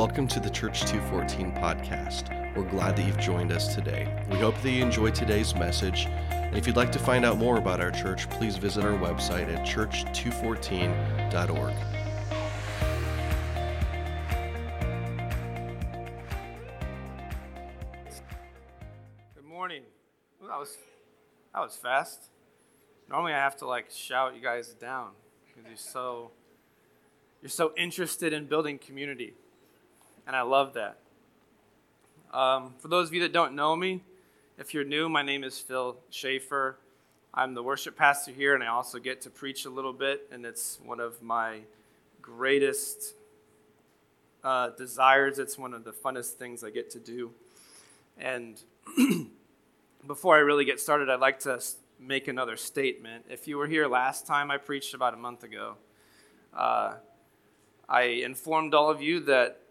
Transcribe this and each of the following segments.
Welcome to the Church 214 podcast. We're glad that you've joined us today. We hope that you enjoyed today's message. And if you'd like to find out more about our church, please visit our website at church214.org. Good morning. That was that was fast. Normally I have to like shout you guys down because you're so you're so interested in building community, and I love that. Um, for those of you that don't know me, if you're new, my name is Phil Schafer. I'm the worship pastor here, and I also get to preach a little bit, and it's one of my greatest uh, desires. It's one of the funnest things I get to do. And before I really get started, I'd like to make another statement. If you were here last time, I preached about a month ago. Uh, I informed all of you that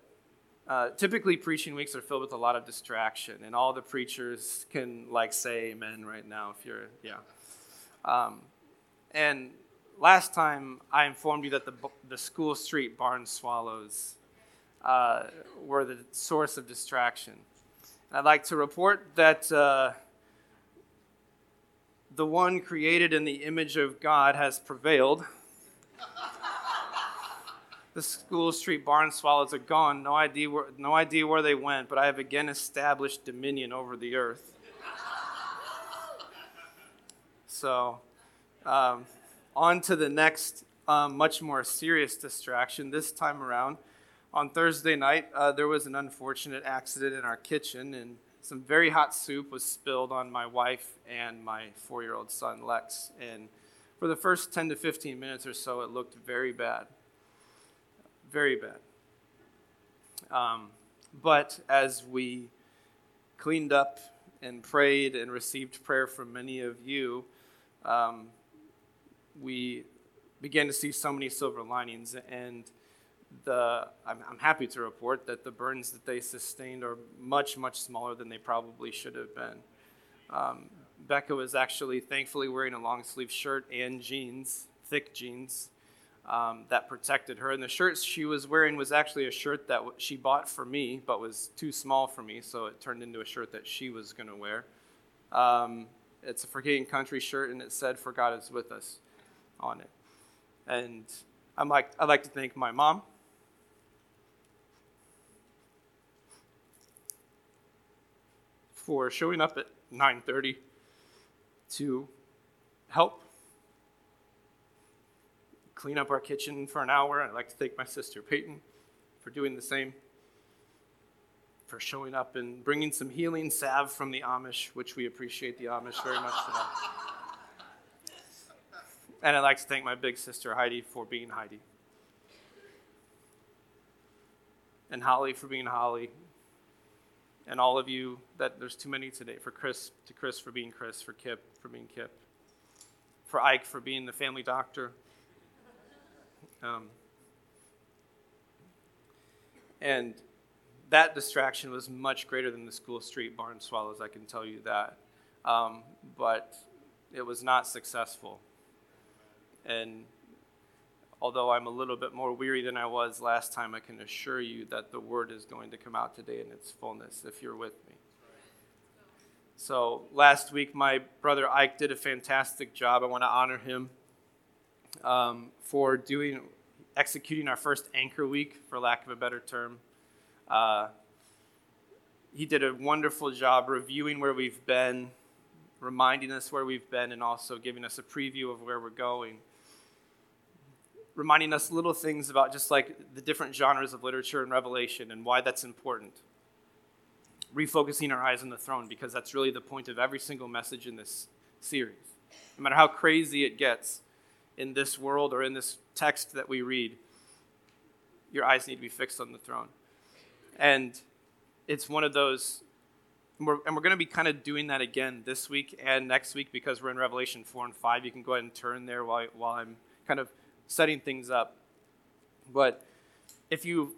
uh, typically preaching weeks are filled with a lot of distraction, and all the preachers can like say amen right now if you're yeah. Um, and last time I informed you that the the school street barn swallows uh, were the source of distraction. I'd like to report that uh, the one created in the image of God has prevailed. the school street barn swallows are gone. No idea, where, no idea where they went, but I have again established dominion over the earth. So, um, on to the next, um, much more serious distraction. This time around, on Thursday night, uh, there was an unfortunate accident in our kitchen, and some very hot soup was spilled on my wife and my four year old son, Lex. And for the first 10 to 15 minutes or so, it looked very bad. Very bad. Um, but as we cleaned up and prayed and received prayer from many of you, um, we began to see so many silver linings. And the, I'm, I'm, happy to report that the burns that they sustained are much, much smaller than they probably should have been. Um, Becca was actually thankfully wearing a long sleeve shirt and jeans, thick jeans, um, that protected her. And the shirt she was wearing was actually a shirt that she bought for me, but was too small for me, so it turned into a shirt that she was going to wear. Um, it's a For King & Country shirt, and it said, For God is with us on it. And I'm like, I'd like to thank my mom for showing up at 9:30 to help clean up our kitchen for an hour. I'd like to thank my sister Peyton for doing the same, for showing up and bringing some healing salve from the Amish, which we appreciate the Amish very much for that. And I'd like to thank my big sister Heidi for being Heidi. And Holly for being Holly, and all of you that there's too many today. For Chris, to Chris for being Chris, for Kip for being Kip, for Ike for being the family doctor. Um, and that distraction was much greater than the school street barn swallows, I can tell you that. Um, but it was not successful. And although I'm a little bit more weary than I was last time, I can assure you that the word is going to come out today in its fullness if you're with me. So, last week, my brother Ike did a fantastic job. I want to honor him um, for doing, executing our first anchor week, for lack of a better term. Uh, he did a wonderful job reviewing where we've been, reminding us where we've been, and also giving us a preview of where we're going reminding us little things about just like the different genres of literature and revelation and why that's important. Refocusing our eyes on the throne because that's really the point of every single message in this series. No matter how crazy it gets in this world or in this text that we read, your eyes need to be fixed on the throne. And it's one of those, and we're, we're going to be kind of doing that again this week and next week because we're in Revelation 4 and 5. You can go ahead and turn there while, while I'm kind of setting things up. But if you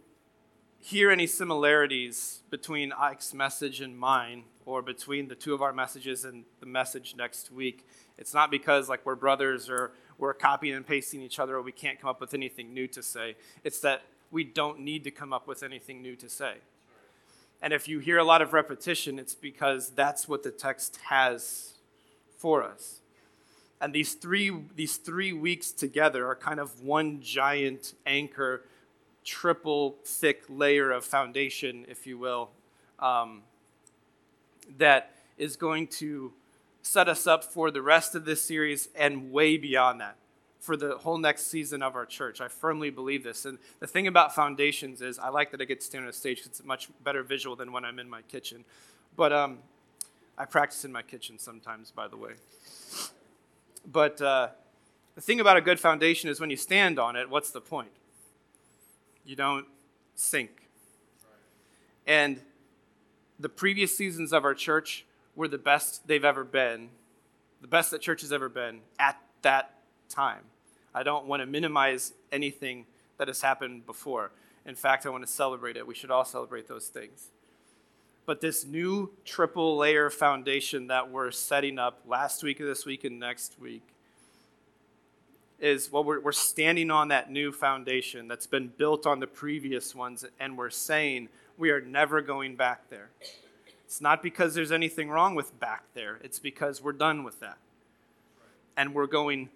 hear any similarities between Ike's message and mine, or between the two of our messages and the message next week, it's not because like we're brothers or we're copying and pasting each other or we can't come up with anything new to say. It's that we don't need to come up with anything new to say. And if you hear a lot of repetition, it's because that's what the text has for us. And these three, these three weeks together are kind of one giant anchor, triple thick layer of foundation, if you will, um, that is going to set us up for the rest of this series and way beyond that for the whole next season of our church. I firmly believe this. And the thing about foundations is I like that I get to stand on a stage it's much better visual than when I'm in my kitchen. But um, I practice in my kitchen sometimes, by the way. But uh, the thing about a good foundation is when you stand on it, what's the point? You don't sink. And the previous seasons of our church were the best they've ever been, the best that church has ever been at that time. I don't want to minimize anything that has happened before. In fact, I want to celebrate it. We should all celebrate those things. But this new triple layer foundation that we're setting up last week, this week, and next week is well, we're, we're standing on that new foundation that's been built on the previous ones, and we're saying we are never going back there. It's not because there's anything wrong with back there, it's because we're done with that. And we're going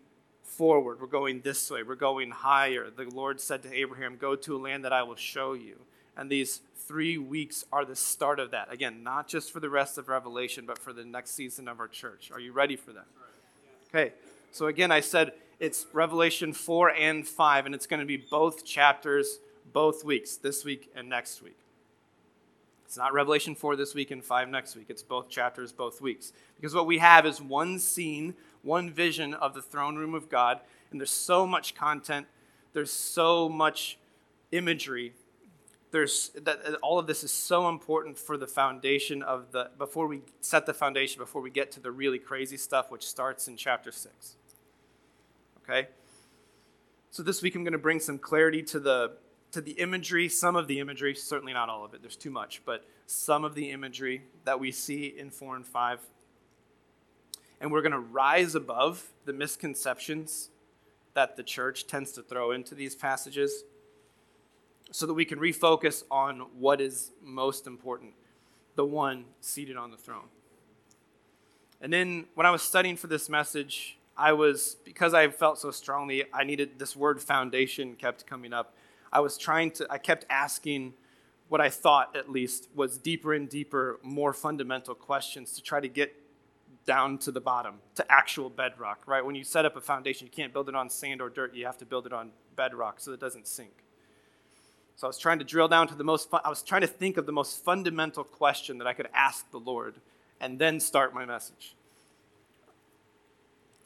forward. We're going this way. We're going higher. The Lord said to Abraham, Go to a land that I will show you. And these three weeks are the start of that. Again, not just for the rest of Revelation, but for the next season of our church. Are you ready for that? Okay. So, again, I said it's Revelation 4 and 5, and it's going to be both chapters, both weeks, this week and next week. It's not Revelation 4 this week and 5 next week. It's both chapters, both weeks. Because what we have is one scene one vision of the throne room of God. And there's so much content, there's so much imagery. There's that all of this is so important for the foundation of the before we set the foundation before we get to the really crazy stuff which starts in chapter 6. Okay? So this week I'm going to bring some clarity to the to the imagery, some of the imagery, certainly not all of it. There's too much, but some of the imagery that we see in 4 and 5 and we're going to rise above the misconceptions that the church tends to throw into these passages so that we can refocus on what is most important the one seated on the throne. And then when I was studying for this message, I was, because I felt so strongly, I needed this word foundation kept coming up. I was trying to, I kept asking what I thought at least was deeper and deeper, more fundamental questions to try to get down to the bottom, to actual bedrock, right? When you set up a foundation, you can't build it on sand or dirt, you have to build it on bedrock so it doesn't sink. So I was trying to drill down to the most, I was trying to think of the most fundamental question that I could ask the Lord and then start my message.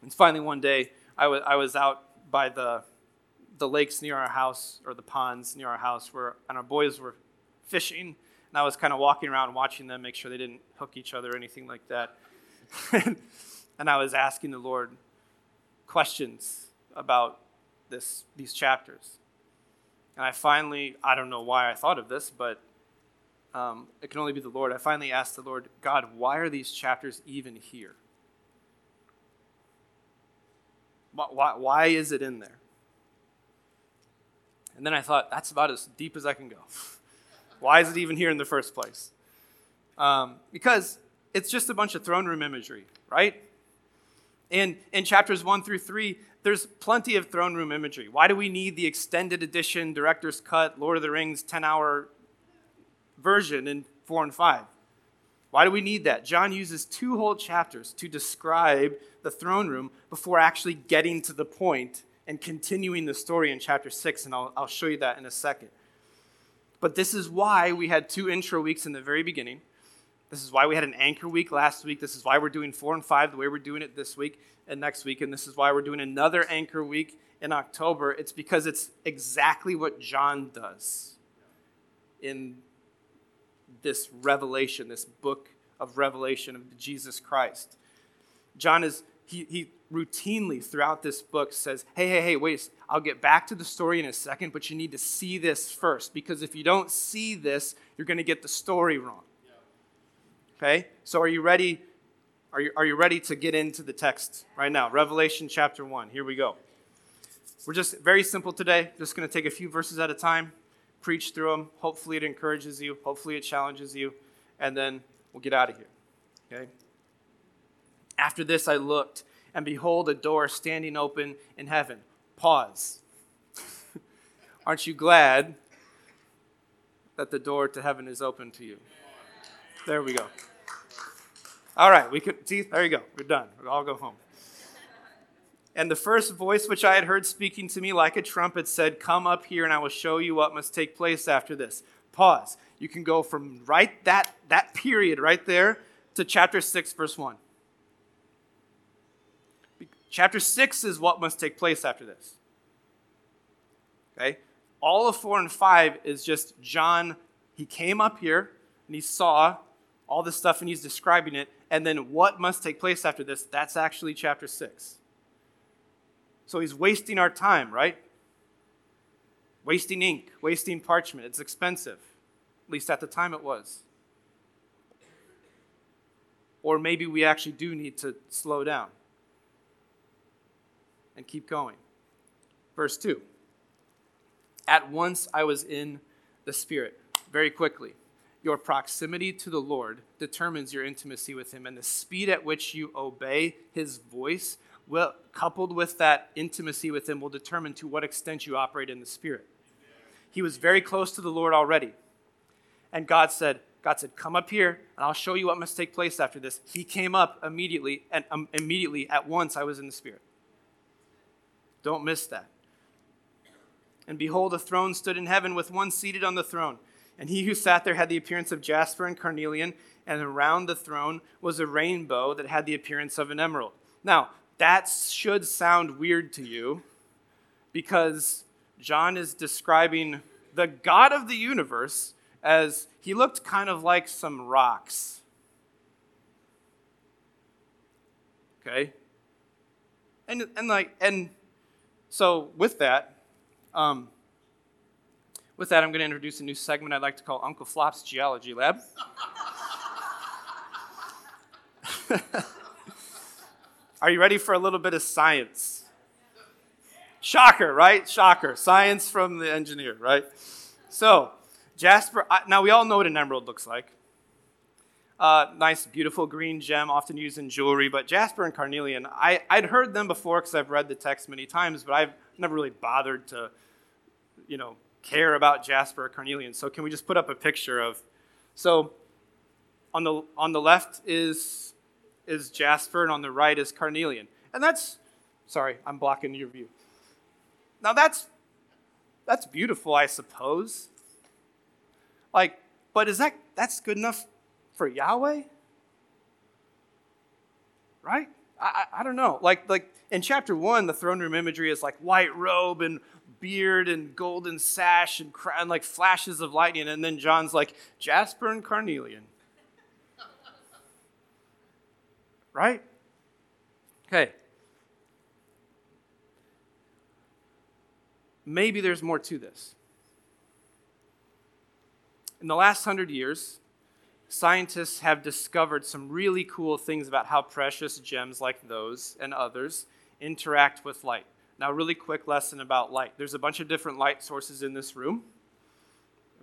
And finally, one day, I was, I was out by the, the lakes near our house, or the ponds near our house, where, and our boys were fishing. And I was kind of walking around watching them, make sure they didn't hook each other or anything like that. and I was asking the Lord questions about this, these chapters. And I finally, I don't know why I thought of this, but um, it can only be the Lord. I finally asked the Lord, God, why are these chapters even here? Why, why is it in there? And then I thought, that's about as deep as I can go. why is it even here in the first place? Um, because it's just a bunch of throne room imagery, right? And in chapters one through three, there's plenty of throne room imagery. Why do we need the extended edition, director's cut, Lord of the Rings 10 hour version in four and five? Why do we need that? John uses two whole chapters to describe the throne room before actually getting to the point and continuing the story in chapter six, and I'll, I'll show you that in a second. But this is why we had two intro weeks in the very beginning this is why we had an anchor week last week. This is why we're doing four and five the way we're doing it this week and next week. And this is why we're doing another anchor week in October. It's because it's exactly what John does in this revelation, this book of revelation of Jesus Christ. John is, he, he routinely throughout this book says, hey, hey, hey, wait, I'll get back to the story in a second, but you need to see this first. Because if you don't see this, you're going to get the story wrong. Okay? So are you ready? Are you, are you ready to get into the text right now? Revelation chapter 1. Here we go. We're just very simple today. Just going to take a few verses at a time. preach through them. Hopefully, it encourages you. Hopefully, it challenges you. And then we'll get out of here. Okay? After this, I looked, and behold, a door standing open in heaven. Pause. Aren't you glad that the door to heaven is open to you? There we go. All right, we could see. There you go. We're done. We'll all go home. And the first voice which I had heard speaking to me like a trumpet said, Come up here, and I will show you what must take place after this. Pause. You can go from right that, that period right there to chapter 6, verse 1. Chapter 6 is what must take place after this. Okay? All of 4 and 5 is just John, he came up here and he saw all this stuff and he's describing it. And then what must take place after this? That's actually chapter 6. So he's wasting our time, right? Wasting ink, wasting parchment. It's expensive. At least at the time it was. Or maybe we actually do need to slow down and keep going. Verse 2 At once I was in the Spirit, very quickly. Your proximity to the Lord determines your intimacy with Him, and the speed at which you obey His voice, coupled with that intimacy with Him, will determine to what extent you operate in the Spirit. He was very close to the Lord already. And God said, God said, "Come up here, and I'll show you what must take place after this." He came up immediately, and um, immediately at once I was in the Spirit. Don't miss that. And behold, a throne stood in heaven with one seated on the throne. And he who sat there had the appearance of jasper and carnelian, and around the throne was a rainbow that had the appearance of an emerald. Now, that should sound weird to you because John is describing the God of the universe as he looked kind of like some rocks. Okay? And, and like and so with that, um, with that, I'm going to introduce a new segment I'd like to call Uncle Flop's Geology Lab. Are you ready for a little bit of science? Shocker, right? Shocker. Science from the engineer, right? So, jasper, now we all know what an emerald looks like. Uh, nice, beautiful green gem, often used in jewelry. But jasper and carnelian, I, I'd heard them before because I've read the text many times, but I've never really bothered to, you know, care about jasper or carnelian. So can we just put up a picture of? So on the on the left is is jasper, and on the right is carnelian, and that's sorry, I'm blocking your view. Now that's that's beautiful, I suppose. Like, but is that that's good enough for Yahweh? Right? I, I, I don't know. Like like in chapter one, the throne room imagery is like white robe and beard and golden sash and, crown, like flashes of lightning. And then John's like, Jasper and Carnelian. right? Okay. Maybe there's more to this. In the last hundred years, scientists have discovered some really cool things about how precious gems like those and others interact with light. Now, really quick lesson about light. There's a bunch of different light sources in this room.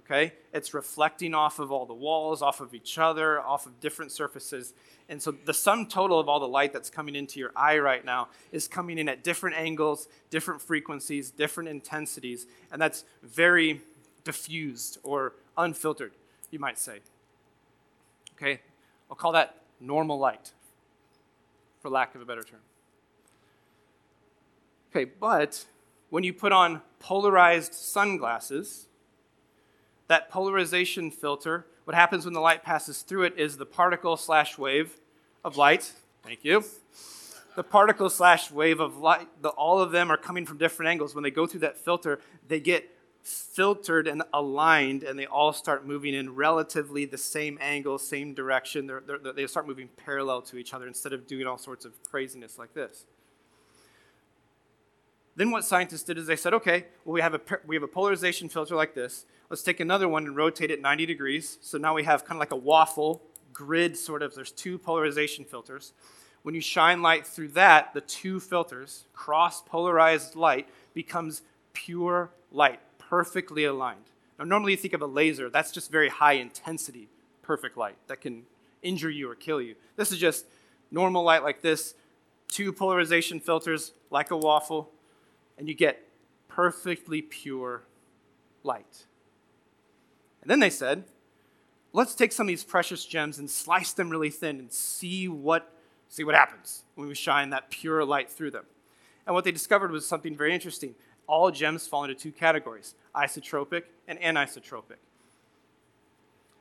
Okay? It's reflecting off of all the walls, off of each other, off of different surfaces. And so the sum total of all the light that's coming into your eye right now is coming in at different angles, different frequencies, different intensities, and that's very diffused or unfiltered, you might say. Okay? I'll call that normal light, for lack of a better term. Okay, but when you put on polarized sunglasses, that polarization filter, what happens when the light passes through it is the particle slash wave of light. Thank you. The particle slash wave of light, the, all of them are coming from different angles. When they go through that filter, they get filtered and aligned, and they all start moving in relatively the same angle, same direction. They're, they're, they start moving parallel to each other instead of doing all sorts of craziness like this. Then what scientists did is they said, okay, well, we have a, we have a polarization filter like this. Let's take another one and rotate it 90 degrees. So now we have kind of like a waffle grid, sort of. There's two polarization filters. When you shine light through that, the two filters, cross polarized light, becomes pure light, perfectly aligned. Now, normally you think of a laser, that's just very high intensity, perfect light that can injure you or kill you. This is just normal light like this, two polarization filters like a waffle, and you get perfectly pure light. And then they said, let's take some of these precious gems and slice them really thin and see what, see what happens when we shine that pure light through them. And what they discovered was something very interesting. All gems fall into two categories isotropic and anisotropic.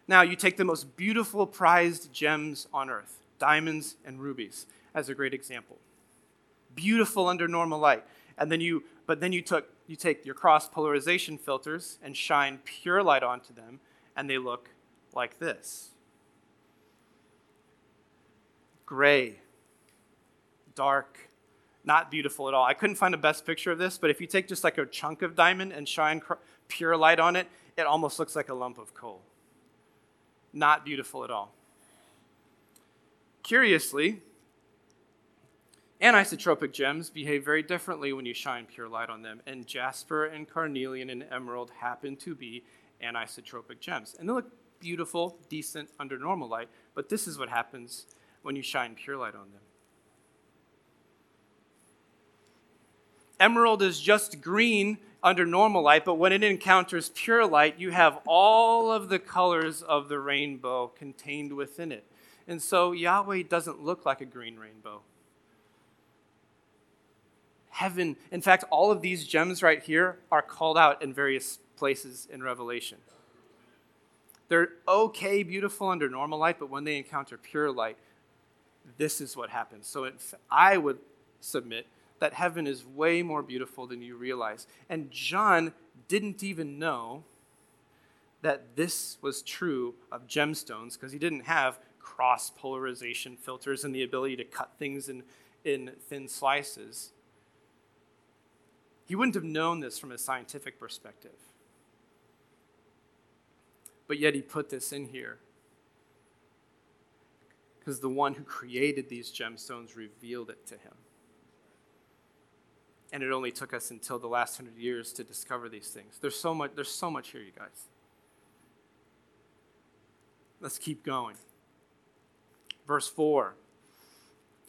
Now, you take the most beautiful prized gems on earth, diamonds and rubies, as a great example. Beautiful under normal light. And then you, but then you, took, you take your cross polarization filters and shine pure light onto them, and they look like this gray, dark, not beautiful at all. I couldn't find a best picture of this, but if you take just like a chunk of diamond and shine pure light on it, it almost looks like a lump of coal. Not beautiful at all. Curiously, anisotropic gems behave very differently when you shine pure light on them, and jasper and carnelian and emerald happen to be anisotropic gems. And they look beautiful, decent under normal light, but this is what happens when you shine pure light on them. Emerald is just green under normal light, but when it encounters pure light, you have all of the colors of the rainbow contained within it. And so Yahweh doesn't look like a green rainbow. Heaven, in fact, all of these gems right here are called out in various places in Revelation. They're okay, beautiful under normal light, but when they encounter pure light, this is what happens. So I would submit that heaven is way more beautiful than you realize. And John didn't even know that this was true of gemstones because he didn't have cross polarization filters and the ability to cut things in, in thin slices. He wouldn't have known this from a scientific perspective but yet he put this in here. Because the one who created these gemstones revealed it to him. And it only took us until the last hundred years to discover these things. There's so much, there's so much here, you guys. Let's keep going. Verse 4.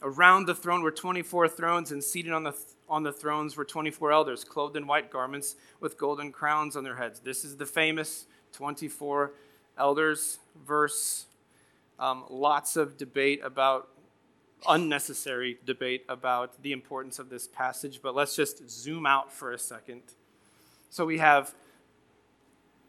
Around the throne were 24 thrones, and seated on the, th- on the thrones were 24 elders, clothed in white garments with golden crowns on their heads. This is the famous 24 elders verse. Um, lots of debate about, unnecessary debate about the importance of this passage, but let's just zoom out for a second. So we have,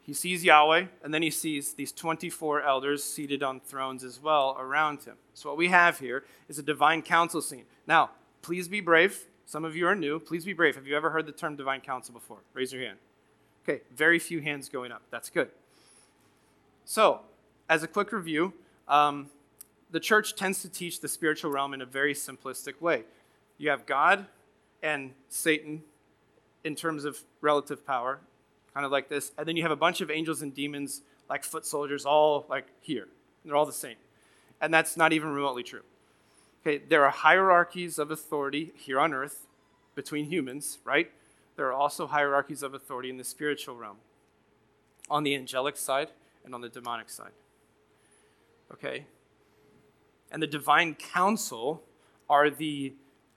he sees Yahweh, and then he sees these 24 elders seated on thrones as well around him. So what we have here is a divine council scene. Now, please be brave. Some of you are new. Please be brave. Have you ever heard the term divine council before? Raise your hand. Okay, very few hands going up. That's good. So, as a quick review, um, the church tends to teach the spiritual realm in a very simplistic way. You have God and Satan in terms of relative power, kind of like this, and then you have a bunch of angels and demons like foot soldiers all like here. They're all the same. And that's not even remotely true. Okay, there are hierarchies of authority here on earth between humans, right? there are also hierarchies of authority in the spiritual realm on the angelic side and on the demonic side. Okay? And the divine council are the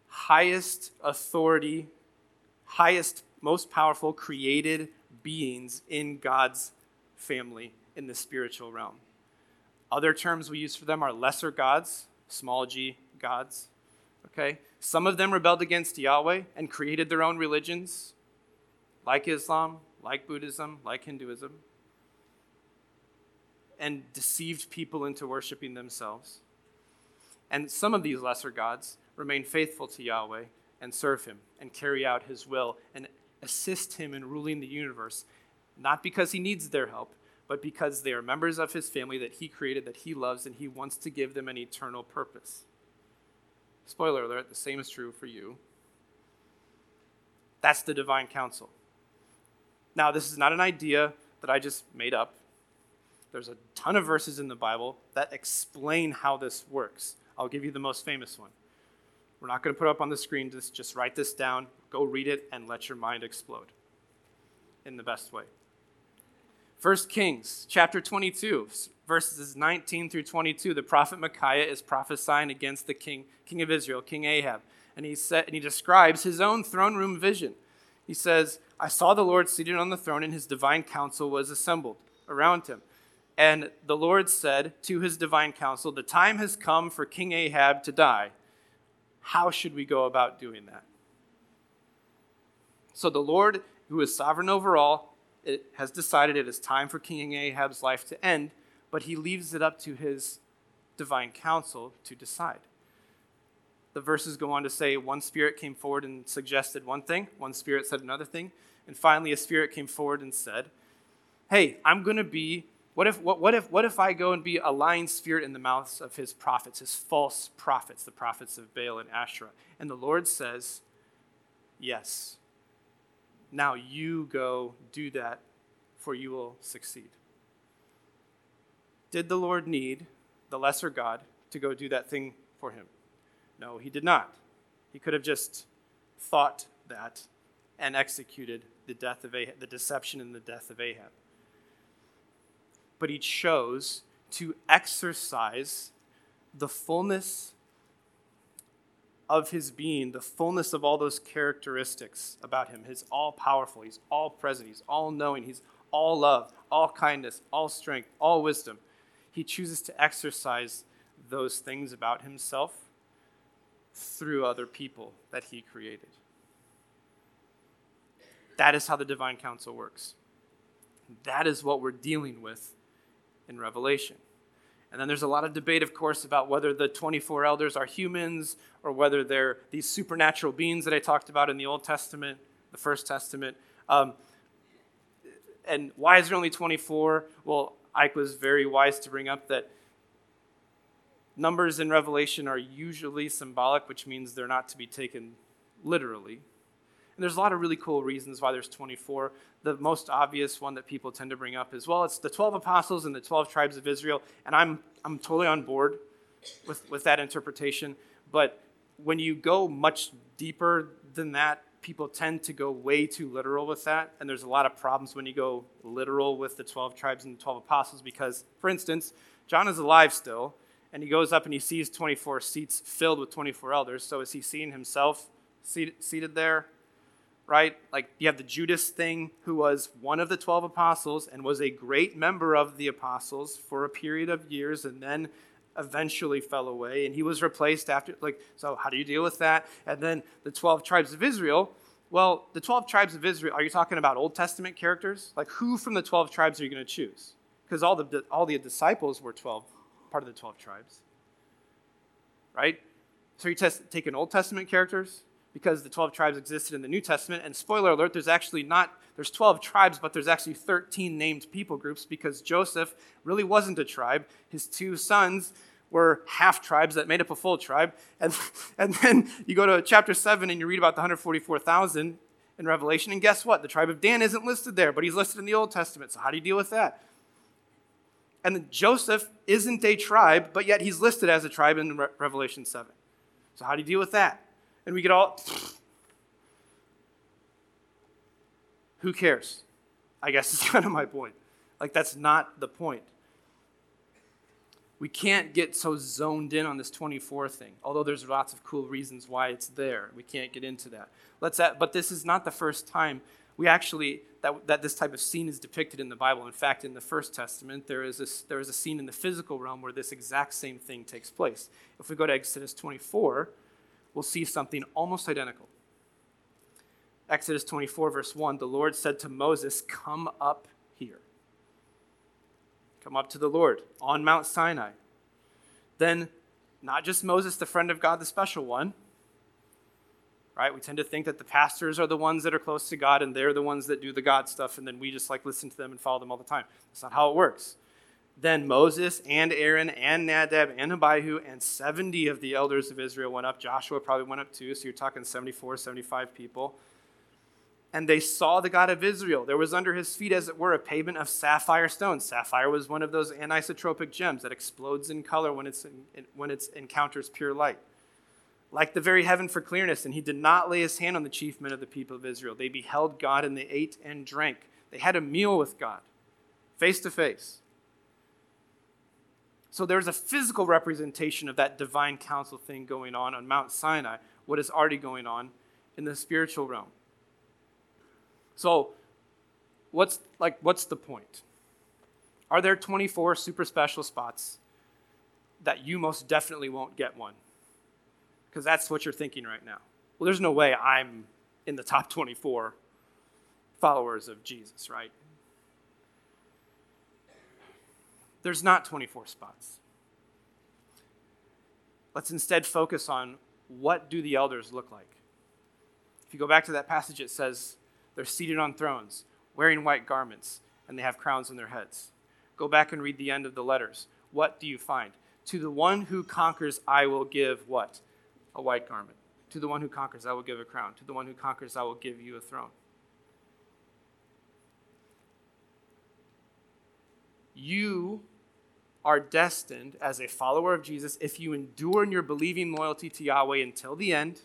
highest authority, highest, most powerful created beings in God's family in the spiritual realm. Other terms we use for them are lesser gods, small g gods. Okay? Some of them rebelled against Yahweh and created their own religions, like Islam, like Buddhism, like Hinduism, and deceived people into worshiping themselves. And some of these lesser gods remain faithful to Yahweh and serve him and carry out his will and assist him in ruling the universe, not because he needs their help, but because they are members of his family that he created, that he loves, and he wants to give them an eternal purpose. Spoiler alert, the same is true for you. That's the divine council. Now, this is not an idea that I just made up. There's a ton of verses in the Bible that explain how this works. I'll give you the most famous one. We're not going to put up on the screen, just, just write this down, go read it, and let your mind explode in the best way. 1 Kings chapter 22, verses 19 through 22, the prophet Micaiah is prophesying against the king, king of Israel, King Ahab. And he, said, and he describes his own throne room vision. He says, I saw the Lord seated on the throne, and his divine council was assembled around him. And the Lord said to his divine council, The time has come for King Ahab to die. How should we go about doing that? So the Lord, who is sovereign over all, has decided it is time for King Ahab's life to end, but he leaves it up to his divine council to decide. The verses go on to say one spirit came forward and suggested one thing, one spirit said another thing, and finally a spirit came forward and said, Hey, I'm going to be, what if, what, what, if, what if I go and be a lying spirit in the mouths of his prophets, his false prophets, the prophets of Baal and Asherah? And the Lord says, Yes. Now you go do that, for you will succeed. Did the Lord need the lesser God to go do that thing for him? No, he did not. He could have just thought that and executed the death of Ahab, the deception and the death of Ahab. But he chose to exercise the fullness of his being, the fullness of all those characteristics about him. He's all powerful, he's all present, he's all knowing, he's all love, all kindness, all strength, all wisdom. He chooses to exercise those things about himself through other people that he created. That is how the divine council works. That is what we're dealing with in Revelation. And then there's a lot of debate, of course, about whether the 24 elders are humans or whether they're these supernatural beings that I talked about in the Old Testament, the First Testament. Um, and why is there only 24? Well, Ike was very wise to bring up that numbers in Revelation are usually symbolic, which means they're not to be taken literally. And there's a lot of really cool reasons why there's 24. The most obvious one that people tend to bring up is well, it's the 12 apostles and the 12 tribes of Israel. And I'm, I'm totally on board with, with that interpretation. But when you go much deeper than that, people tend to go way too literal with that. And there's a lot of problems when you go literal with the 12 tribes and the 12 apostles because, for instance, John is alive still, and he goes up and he sees 24 seats filled with 24 elders. So is he seeing himself seated, seated there? Right? Like you have the Judas thing, who was one of the 12 apostles and was a great member of the apostles for a period of years and then eventually fell away and he was replaced after like so how do you deal with that? And then the 12 tribes of israel well the 12 tribes of israel are you talking about old testament characters? Like who from the 12 tribes are you going to choose? Because all the all the disciples were 12 part of the 12 tribes right? So you test, taking old testament characters because the 12 tribes existed in the New Testament. And spoiler alert, there's actually not, there's 12 tribes, but there's actually 13 named people groups because Joseph really wasn't a tribe. His two sons were half tribes that made up a full tribe. And, and then you go to chapter 7 and you read about the 144,000 in Revelation. And guess what? The tribe of Dan isn't listed there, but he's listed in the Old Testament. So how do you deal with that? And Joseph isn't a tribe, but yet he's listed as a tribe in Re- Revelation 7. So how do you deal with that? And we get all. Who cares? I guess is kind of my point. Like, that's not the point. We can't get so zoned in on this 24 thing, although there's lots of cool reasons why it's there. We can't get into that. Let's add, but this is not the first time we actually that, that this type of scene is depicted in the Bible. In fact, in the First Testament, there is, this, there is a scene in the physical realm where this exact same thing takes place. If we go to Exodus 24, we'll see something almost identical. Exodus 24, verse 1 the Lord said to Moses, Come up here. Come up to the Lord on Mount Sinai. Then, not just Moses, the friend of God, the special one, right? We tend to think that the pastors are the ones that are close to God and they're the ones that do the God stuff, and then we just like listen to them and follow them all the time. That's not how it works. Then Moses and Aaron and Nadab and Abihu and 70 of the elders of Israel went up. Joshua probably went up too, so you're talking 74, 75 people. And they saw the God of Israel. There was under his feet, as it were, a pavement of sapphire stone. Sapphire was one of those anisotropic gems that explodes in color when, it's, when it encounters pure light. Like the very heaven for clearness, and he did not lay his hand on the chief men of the people of Israel. They beheld God and they ate and drank. They had a meal with God face to face. So there's a physical representation of that divine council thing going on on Mount Sinai, what is already going on in the spiritual realm. So what's like what's the point? Are there 24 super special spots that you most definitely won't get one? Because that's what you're thinking right now. Well, there's no way I'm in the top 24 followers of Jesus, right? There's not 24 spots. Let's instead focus on what do the elders look like? If you go back to that passage, it says they're seated on thrones, wearing white garments, and they have crowns on their heads. Go back and read the end of the letters. What do you find? To the one who conquers, I will give what? A white garment. To the one who conquers, I will give a crown. To the one who conquers, I will give you a throne. You are destined as a follower of Jesus, if you endure in your believing loyalty to Yahweh until the end,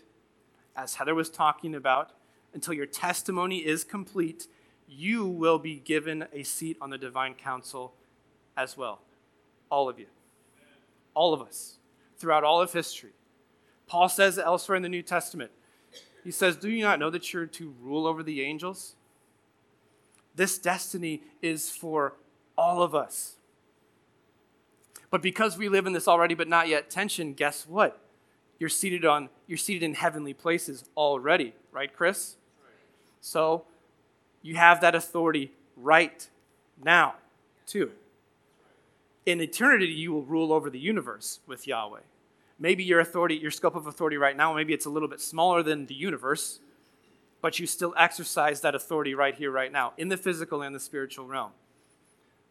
as Heather was talking about, until your testimony is complete, you will be given a seat on the divine council as well. All of you. All of us. Throughout all of history. Paul says elsewhere in the New Testament, he says, Do you not know that you're to rule over the angels? This destiny is for all of us. But because we live in this already but not yet tension, guess what? You're seated on you're seated in heavenly places already, right, Chris? So you have that authority right now, too. In eternity, you will rule over the universe with Yahweh. Maybe your authority, your scope of authority right now, maybe it's a little bit smaller than the universe, but you still exercise that authority right here, right now, in the physical and the spiritual realm.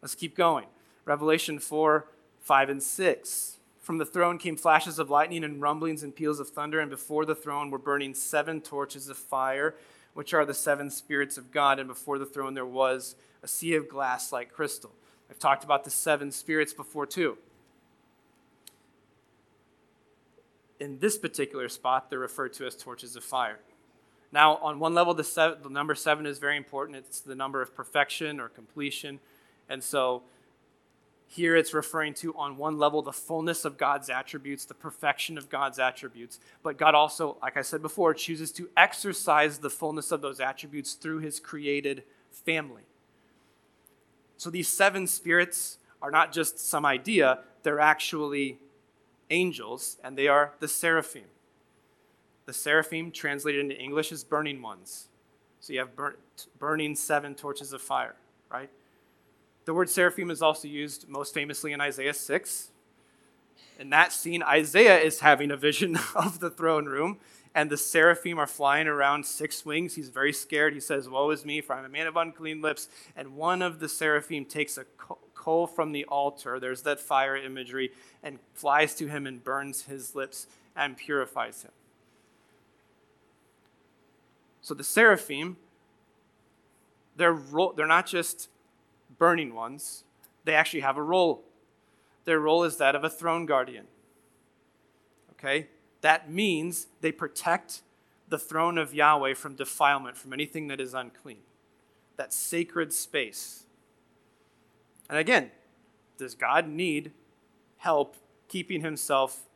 Let's keep going. Revelation 4 5 and 6. From the throne came flashes of lightning and rumblings and peals of thunder, and before the throne were burning seven torches of fire, which are the seven spirits of God. And before the throne there was a sea of glass like crystal. I've talked about the seven spirits before, too. In this particular spot, they're referred to as torches of fire. Now, on one level, the, seven, the number seven is very important. It's the number of perfection or completion. And so here it's referring to, on one level, the fullness of God's attributes, the perfection of God's attributes. But God also, like I said before, chooses to exercise the fullness of those attributes through his created family. So these seven spirits are not just some idea, they're actually angels, and they are the seraphim. The seraphim, translated into English, is burning ones. So you have burning seven torches of fire, right? The word seraphim is also used most famously in Isaiah 6. In that scene, Isaiah is having a vision of the throne room, and the seraphim are flying around six wings. He's very scared. He says, Woe is me, for I'm a man of unclean lips. And one of the seraphim takes a coal from the altar, there's that fire imagery, and flies to him and burns his lips and purifies him. So the seraphim, they're, ro- they're not just burning ones, they actually have a role. Their role is that of a throne guardian. Okay? That means they protect the throne of Yahweh from defilement, from anything that is unclean. That sacred space. And again, does God need help keeping himself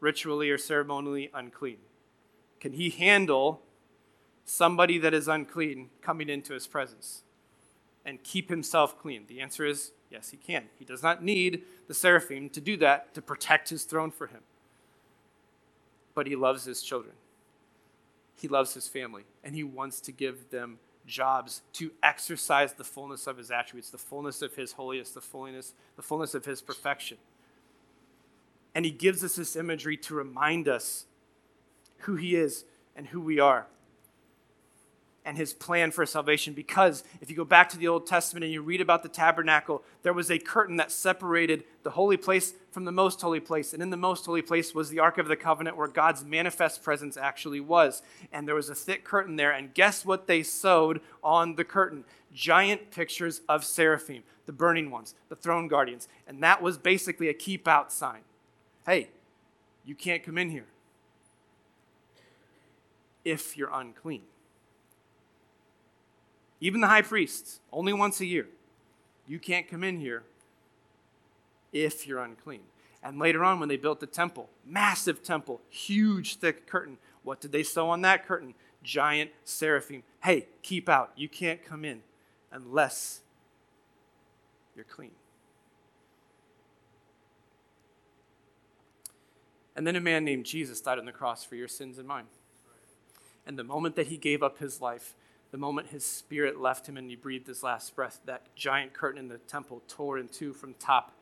ritually or ceremonially unclean? Can he handle somebody that is unclean coming into his presence? And keep himself clean? The answer is yes, he can. He does not need the seraphim to do that to protect his throne for him. But he loves his children, he loves his family, and he wants to give them jobs to exercise the fullness of his attributes, the fullness of his holiness, the fullness, the fullness of his perfection. And he gives us this imagery to remind us who he is and who we are and his plan for salvation. Because if you go back to the Old Testament and you read about the tabernacle, there was a curtain that separated the holy place from the most holy place. And in the most holy place was the Ark of the Covenant where God's manifest presence actually was. And there was a thick curtain there. And guess what they sewed on the curtain? Giant pictures of seraphim, the burning ones, the throne guardians. And that was basically a keep out sign. Hey, you can't come in here if you're unclean even the high priests, only once a year. You can't come in here if you're unclean. And later on, when they built the temple, massive temple, huge, thick curtain, what did they sew on that curtain? Giant seraphim. Hey, keep out. You can't come in unless you're clean. And then a man named Jesus died on the cross for your sins and mine. And the moment that he gave up his life, the moment his spirit left him and he breathed his last breath, that giant curtain in the temple tore in two from top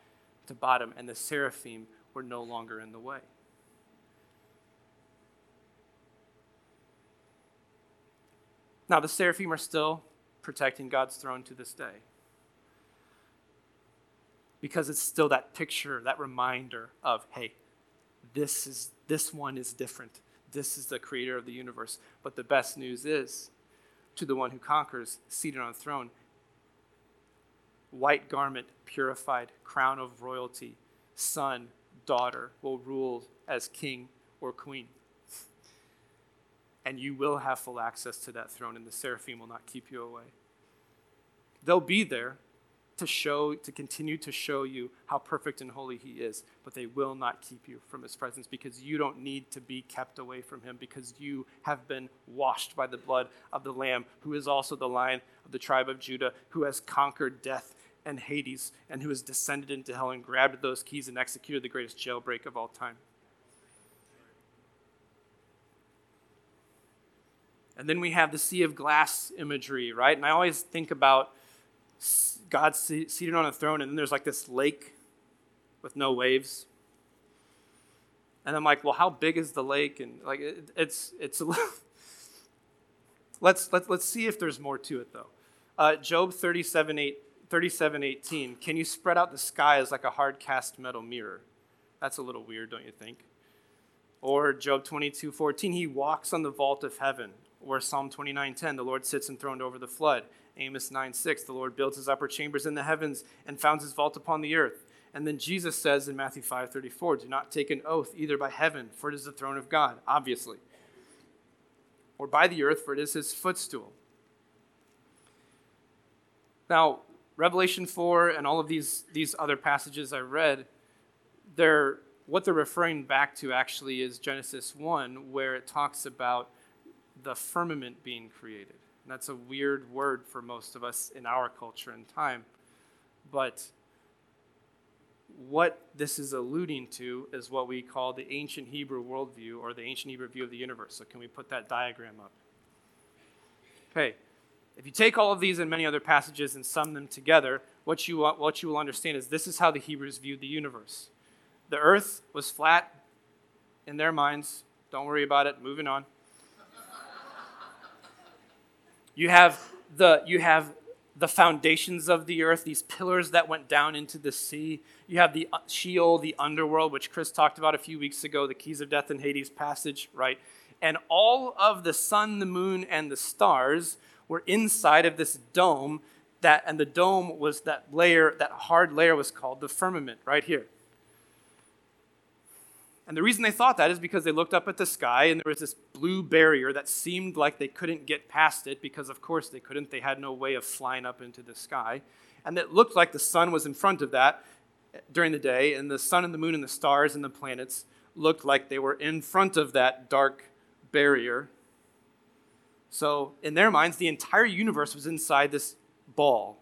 to bottom, and the seraphim were no longer in the way. Now, the seraphim are still protecting God's throne to this day because it's still that picture, that reminder of, hey, this is this one is different. This is the creator of the universe. But the best news is to the one who conquers, seated on a throne, white garment, purified, crown of royalty, son, daughter will rule as king or queen. And you will have full access to that throne, and the seraphim will not keep you away. They'll be there to show, to continue to show you how perfect and holy He is, but they will not keep you from His presence because you don't need to be kept away from Him because you have been washed by the blood of the Lamb, who is also the Lion of the tribe of Judah, who has conquered death and Hades, and who has descended into hell and grabbed those keys and executed the greatest jailbreak of all time. And then we have the sea of glass imagery, right? And I always think about God seated on a throne, and then there's like this lake with no waves. And I'm like, well, how big is the lake? And like, it, it's it's a let's let's let's see if there's more to it though. Uh, Job 37, 8, 37, 18. Can you spread out the sky as like a hard cast metal mirror? That's a little weird, don't you think? Or Job 22, 14. He walks on the vault of heaven. Or Psalm 29, 10. The Lord sits enthroned over the flood. Amos 9 6, the Lord builds his upper chambers in the heavens and founds his vault upon the earth. And then Jesus says in Matthew 5 34, do not take an oath either by heaven, for it is the throne of God, obviously, or by the earth, for it is his footstool. Now, Revelation 4 and all of these, these other passages I read, they're, what they're referring back to actually is Genesis 1, where it talks about the firmament being created. That's a weird word for most of us in our culture and time. But what this is alluding to is what we call the ancient Hebrew worldview or the ancient Hebrew view of the universe. So, can we put that diagram up? Okay, if you take all of these and many other passages and sum them together, what you, what you will understand is this is how the Hebrews viewed the universe. The earth was flat in their minds. Don't worry about it, moving on. You have the, you have the foundations of the earth, these pillars that went down into the sea. You have the uh, Sheol, the underworld, which Chris talked about a few weeks ago, the keys of death and Hades passage, right? And all of the sun, the moon, and the stars were inside of this dome that and the dome was that layer that hard layer was called the firmament right here and the reason they thought that is because they looked up at the sky and there was this blue barrier that seemed like they couldn't get past it because, of course, they couldn't. They had no way of flying up into the sky. And it looked like the sun was in front of that during the day, and the sun and the moon and the stars and the planets looked like they were in front of that dark barrier. So, in their minds, the entire universe was inside this ball.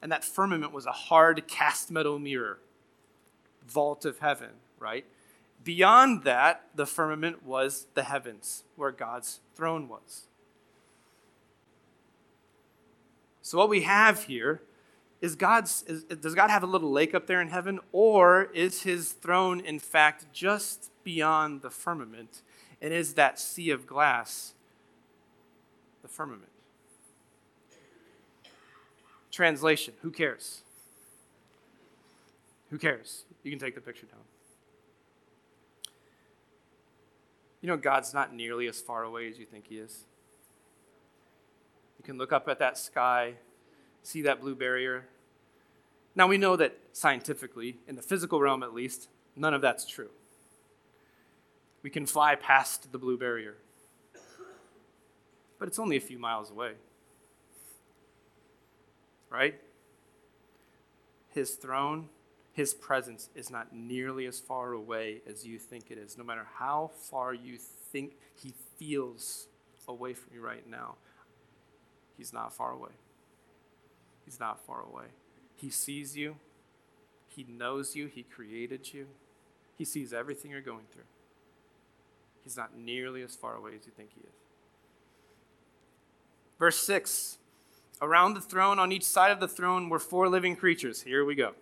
And that firmament was a hard cast metal mirror, vault of heaven right? Beyond that, the firmament was the heavens, where God's throne was. So, what we have here is God's, is, does God have a little lake up there in heaven, or is his throne, in fact, just beyond the firmament? And is that sea of glass the firmament? Translation Who cares? Who cares? You can take the picture down. You know, God's not nearly as far away as you think He is. You can look up at that sky, see that blue barrier. Now, we know that scientifically, in the physical realm at least, none of that's true. We can fly past the blue barrier, but it's only a few miles away. Right? his throne, his presence is not nearly as far away as you think it is, no matter how far you think he feels away from you right now. He's not far away. He's not far away. He sees you, He knows you, He created you, He sees everything you're going through. He's not nearly as far away as you think He is. Verse 6 Around the throne, on each side of the throne, were four living creatures. Here we go.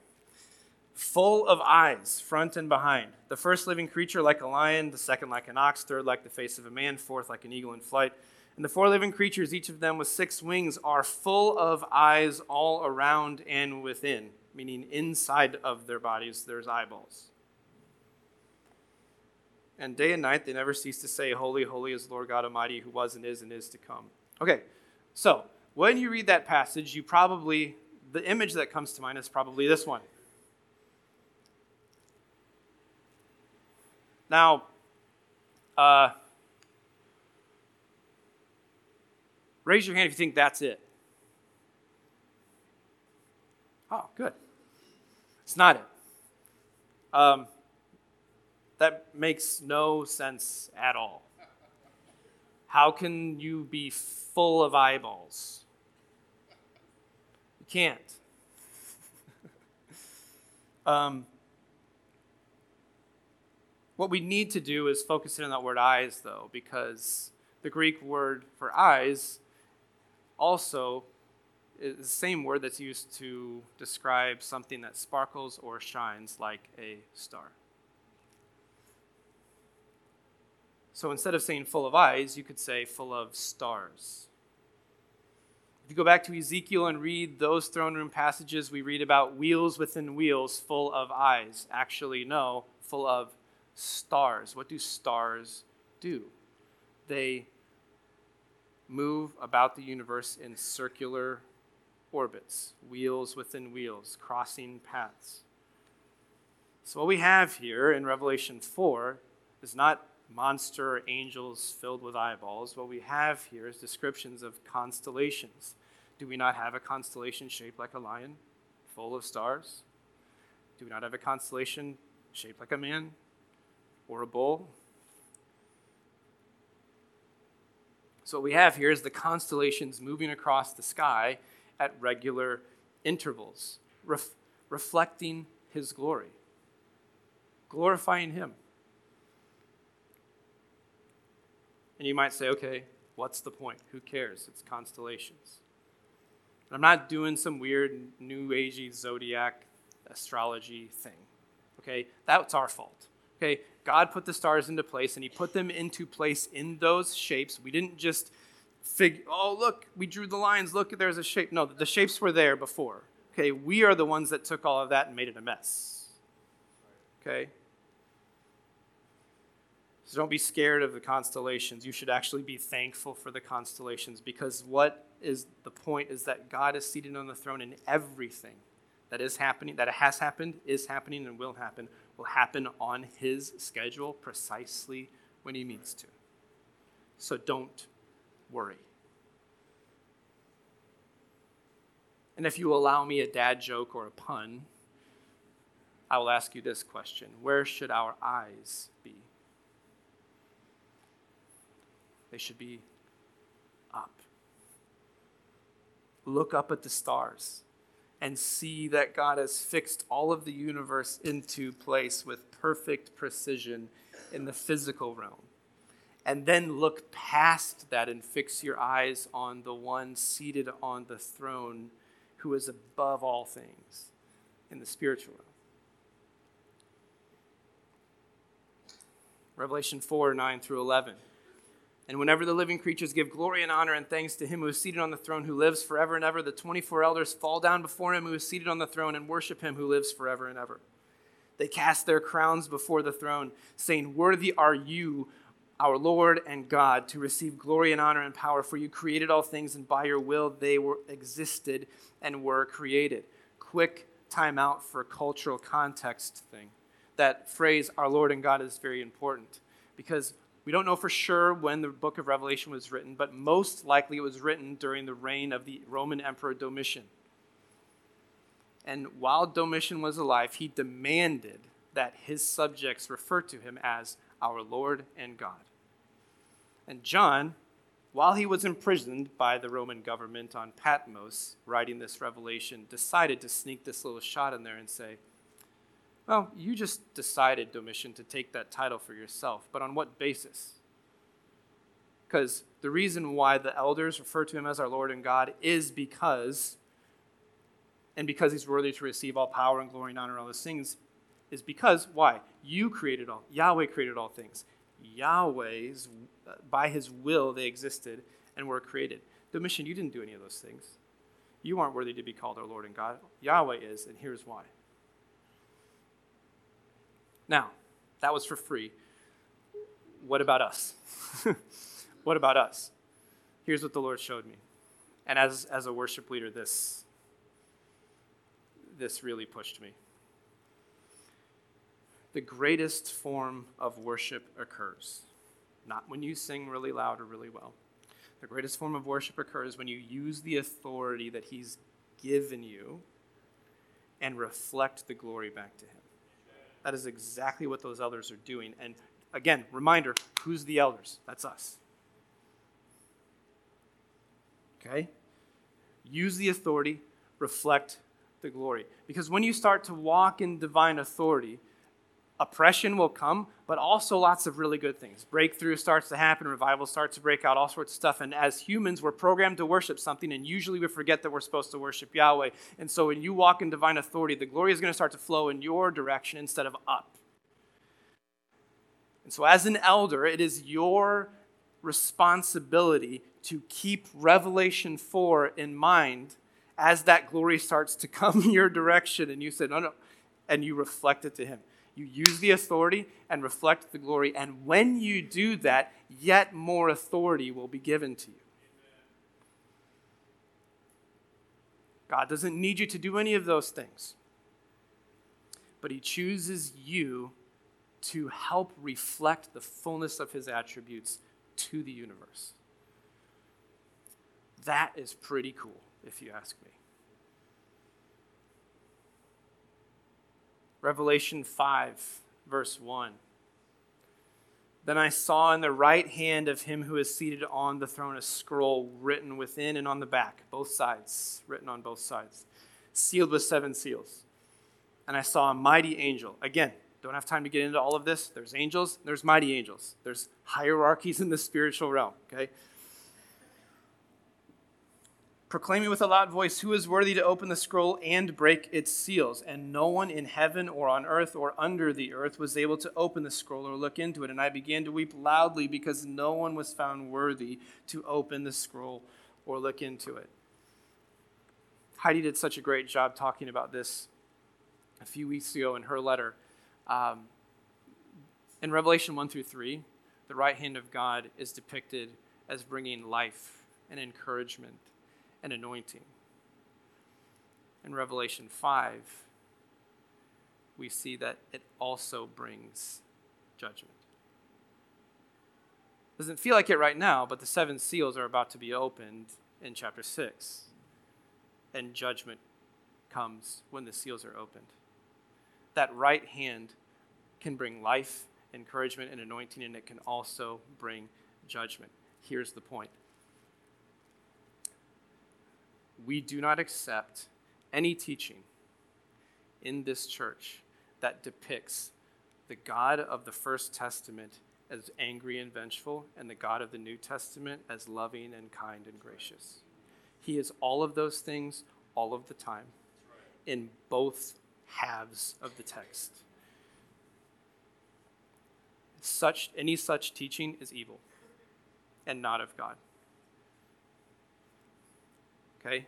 Full of eyes, front and behind. The first living creature like a lion, the second like an ox, third like the face of a man, fourth like an eagle in flight. And the four living creatures, each of them with six wings, are full of eyes all around and within, meaning inside of their bodies, there's eyeballs. And day and night they never cease to say, Holy, holy is Lord God Almighty, who was and is and is to come. Okay, so when you read that passage, you probably, the image that comes to mind is probably this one. Now, uh, raise your hand if you think that's it. Oh, good. It's not it. Um, that makes no sense at all. How can you be full of eyeballs? You can't. um, what we need to do is focus in on that word eyes, though, because the Greek word for eyes also is the same word that's used to describe something that sparkles or shines like a star. So instead of saying full of eyes, you could say full of stars. If you go back to Ezekiel and read those throne room passages, we read about wheels within wheels full of eyes. Actually, no, full of stars. What do stars do? They move about the universe in circular orbits, wheels within wheels, crossing paths. So, what we have here in Revelation 4 is not monster angels filled with eyeballs. What we have here is descriptions of constellations. Do we not have a constellation shaped like a lion, full of stars? Do we not have a constellation shaped like a man or a bull? So, what we have here is the constellations moving across the sky at regular intervals, ref- reflecting His glory, glorifying Him. And you might say, okay, what's the point? Who cares? It's constellations. And I'm not doing some weird new agey zodiac astrology thing. Okay? That's our fault. Okay? God put the stars into place and he put them into place in those shapes. We didn't just figure, oh, look, we drew the lines. Look, there's a shape. No, the shapes were there before. Okay? We are the ones that took all of that and made it a mess. Okay? So don't be scared of the constellations. You should actually be thankful for the constellations because what is the point is that God is seated on the throne and everything that is happening, that has happened, is happening, and will happen, will happen on His schedule precisely when He means to. So don't worry. And if you allow me a dad joke or a pun, I will ask you this question Where should our eyes be? They should be up. Look up at the stars and see that God has fixed all of the universe into place with perfect precision in the physical realm. And then look past that and fix your eyes on the one seated on the throne who is above all things in the spiritual realm. Revelation 4 9 through 11. And whenever the living creatures give glory and honor and thanks to him who is seated on the throne, who lives forever and ever, the 24 elders fall down before him who is seated on the throne and worship him who lives forever and ever. They cast their crowns before the throne, saying, Worthy are you, our Lord and God, to receive glory and honor and power, for you created all things, and by your will they were existed and were created. Quick time out for cultural context thing. That phrase, our Lord and God, is very important because we don't know for sure when the book of Revelation was written, but most likely it was written during the reign of the Roman Emperor Domitian. And while Domitian was alive, he demanded that his subjects refer to him as our Lord and God. And John, while he was imprisoned by the Roman government on Patmos, writing this revelation, decided to sneak this little shot in there and say, Well, you just decided, Domitian, to take that title for yourself, but on what basis? Because the reason why the elders refer to him as our Lord and God is because, and because he's worthy to receive all power and glory and honor and all those things, is because, why? You created all, Yahweh created all things. Yahweh's, uh, by his will, they existed and were created. Domitian, you didn't do any of those things. You aren't worthy to be called our Lord and God. Yahweh is, and here's why. Now, that was for free. What about us? what about us? Here's what the Lord showed me. And as, as a worship leader, this, this really pushed me the greatest form of worship occurs. Not when you sing really loud or really well. The greatest form of worship occurs when you use the authority that He's given you and reflect the glory back to Him. That is exactly what those elders are doing. And again, reminder who's the elders? That's us. Okay? Use the authority, reflect the glory. Because when you start to walk in divine authority, oppression will come, but also lots of really good things. Breakthrough starts to happen, revival starts to break out, all sorts of stuff. And as humans, we're programmed to worship something, and usually we forget that we're supposed to worship Yahweh. And so when you walk in divine authority, the glory is going to start to flow in your direction instead of up. And so, as an elder, it is your responsibility to keep Revelation 4 in mind as that glory starts to come your direction. And you said, no, no, and you reflect it to Him. You use the authority and reflect the glory. And when you do that, yet more authority will be given to you. God doesn't need you to do any of those things, but He chooses you to help reflect the fullness of His attributes to the universe. That is pretty cool, if you ask me. Revelation 5, verse 1. Then I saw in the right hand of him who is seated on the throne a scroll written within and on the back, both sides, written on both sides, sealed with seven seals. And I saw a mighty angel. Again, don't have time to get into all of this. There's angels, there's mighty angels, there's hierarchies in the spiritual realm, okay? Proclaiming with a loud voice, Who is worthy to open the scroll and break its seals? And no one in heaven or on earth or under the earth was able to open the scroll or look into it. And I began to weep loudly because no one was found worthy to open the scroll or look into it. Heidi did such a great job talking about this a few weeks ago in her letter. Um, in Revelation 1 through 3, the right hand of God is depicted as bringing life and encouragement and anointing. In Revelation 5, we see that it also brings judgment. Doesn't feel like it right now, but the seven seals are about to be opened in chapter 6. And judgment comes when the seals are opened. That right hand can bring life, encouragement, and anointing, and it can also bring judgment. Here's the point we do not accept any teaching in this church that depicts the God of the First Testament as angry and vengeful, and the God of the New Testament as loving and kind and gracious. He is all of those things all of the time in both halves of the text. Such any such teaching is evil and not of God. Okay?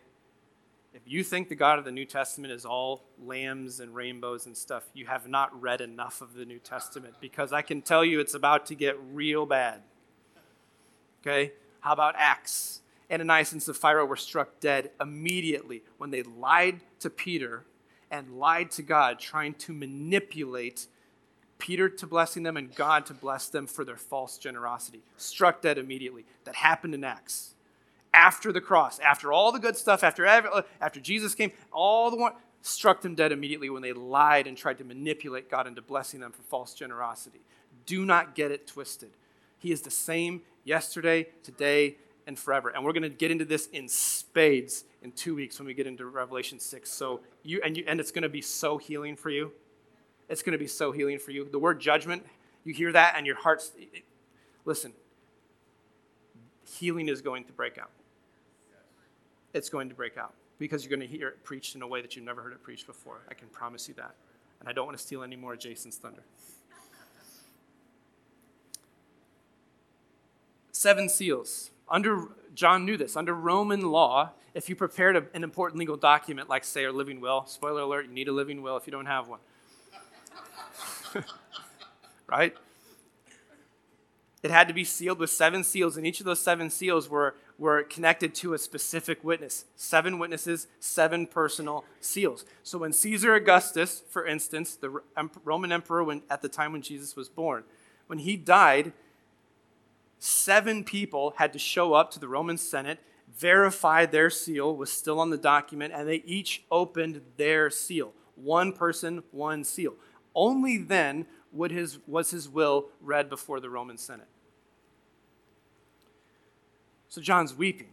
If you think the God of the New Testament is all lambs and rainbows and stuff, you have not read enough of the New Testament because I can tell you it's about to get real bad. Okay? How about Acts? Ananias and Sapphira were struck dead immediately when they lied to Peter and lied to God, trying to manipulate Peter to blessing them and God to bless them for their false generosity. Struck dead immediately. That happened in Acts after the cross, after all the good stuff, after, after Jesus came, all the one, struck them dead immediately when they lied and tried to manipulate God into blessing them for false generosity. Do not get it twisted. He is the same yesterday, today, and forever. And we're going to get into this in spades in two weeks when we get into Revelation 6. So you and you and it's going to be so healing for you. It's going to be so healing for you. The word judgment, you hear that and your heart's it, listen. Healing is going to break out. It's going to break out because you're going to hear it preached in a way that you've never heard it preached before. I can promise you that. And I don't want to steal any more of Jason's thunder. Seven seals. Under John knew this. Under Roman law, if you prepared a, an important legal document, like say a living will, spoiler alert, you need a living will if you don't have one. right? It had to be sealed with seven seals, and each of those seven seals were, were connected to a specific witness. Seven witnesses, seven personal seals. So when Caesar Augustus, for instance, the Roman emperor when, at the time when Jesus was born, when he died, seven people had to show up to the Roman Senate, verify their seal was still on the document, and they each opened their seal. One person, one seal. Only then would his, was his will read before the Roman Senate. So John's weeping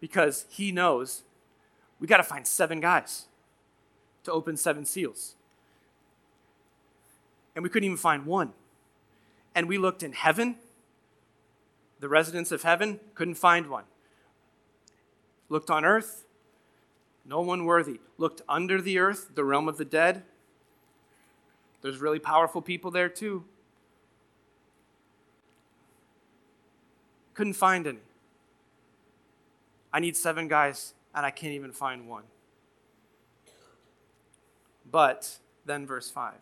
because he knows we got to find seven guys to open seven seals. And we couldn't even find one. And we looked in heaven, the residents of heaven, couldn't find one. Looked on earth, no one worthy. Looked under the earth, the realm of the dead, there's really powerful people there too. Couldn't find any. I need seven guys, and I can't even find one. But then, verse 5.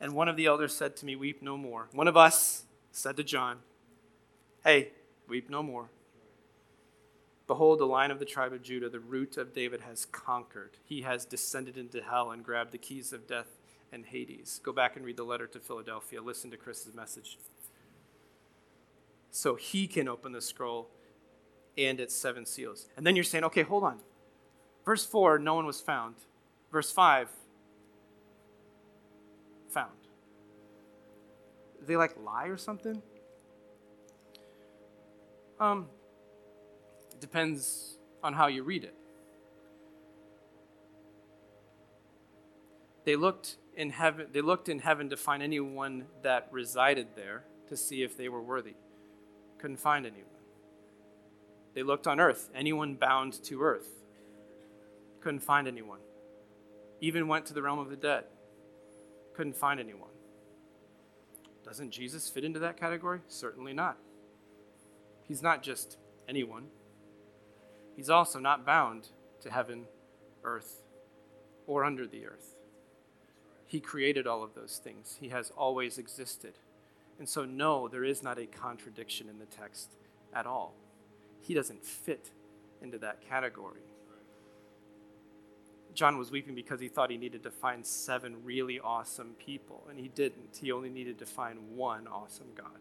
And one of the elders said to me, Weep no more. One of us said to John, Hey, weep no more. Behold, the lion of the tribe of Judah, the root of David, has conquered. He has descended into hell and grabbed the keys of death and Hades. Go back and read the letter to Philadelphia. Listen to Chris's message. So he can open the scroll and its seven seals. And then you're saying, okay, hold on. Verse 4, no one was found. Verse 5, found. They like lie or something? Um, it depends on how you read it. They looked in heaven, they looked in heaven to find anyone that resided there to see if they were worthy. Couldn't find anyone. They looked on earth, anyone bound to earth. Couldn't find anyone. Even went to the realm of the dead. Couldn't find anyone. Doesn't Jesus fit into that category? Certainly not. He's not just anyone, he's also not bound to heaven, earth, or under the earth. He created all of those things, He has always existed. And so, no, there is not a contradiction in the text at all. He doesn't fit into that category. John was weeping because he thought he needed to find seven really awesome people, and he didn't. He only needed to find one awesome God.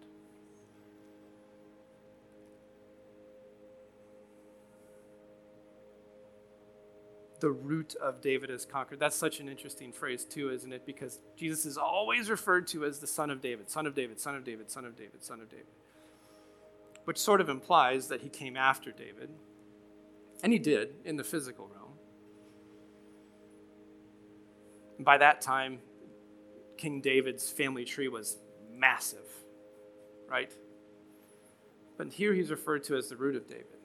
The root of David is conquered. That's such an interesting phrase, too, isn't it? Because Jesus is always referred to as the Son of David, Son of David, Son of David, Son of David, Son of David. Which sort of implies that he came after David. And he did in the physical realm. by that time, King David's family tree was massive, right? But here he's referred to as the root of David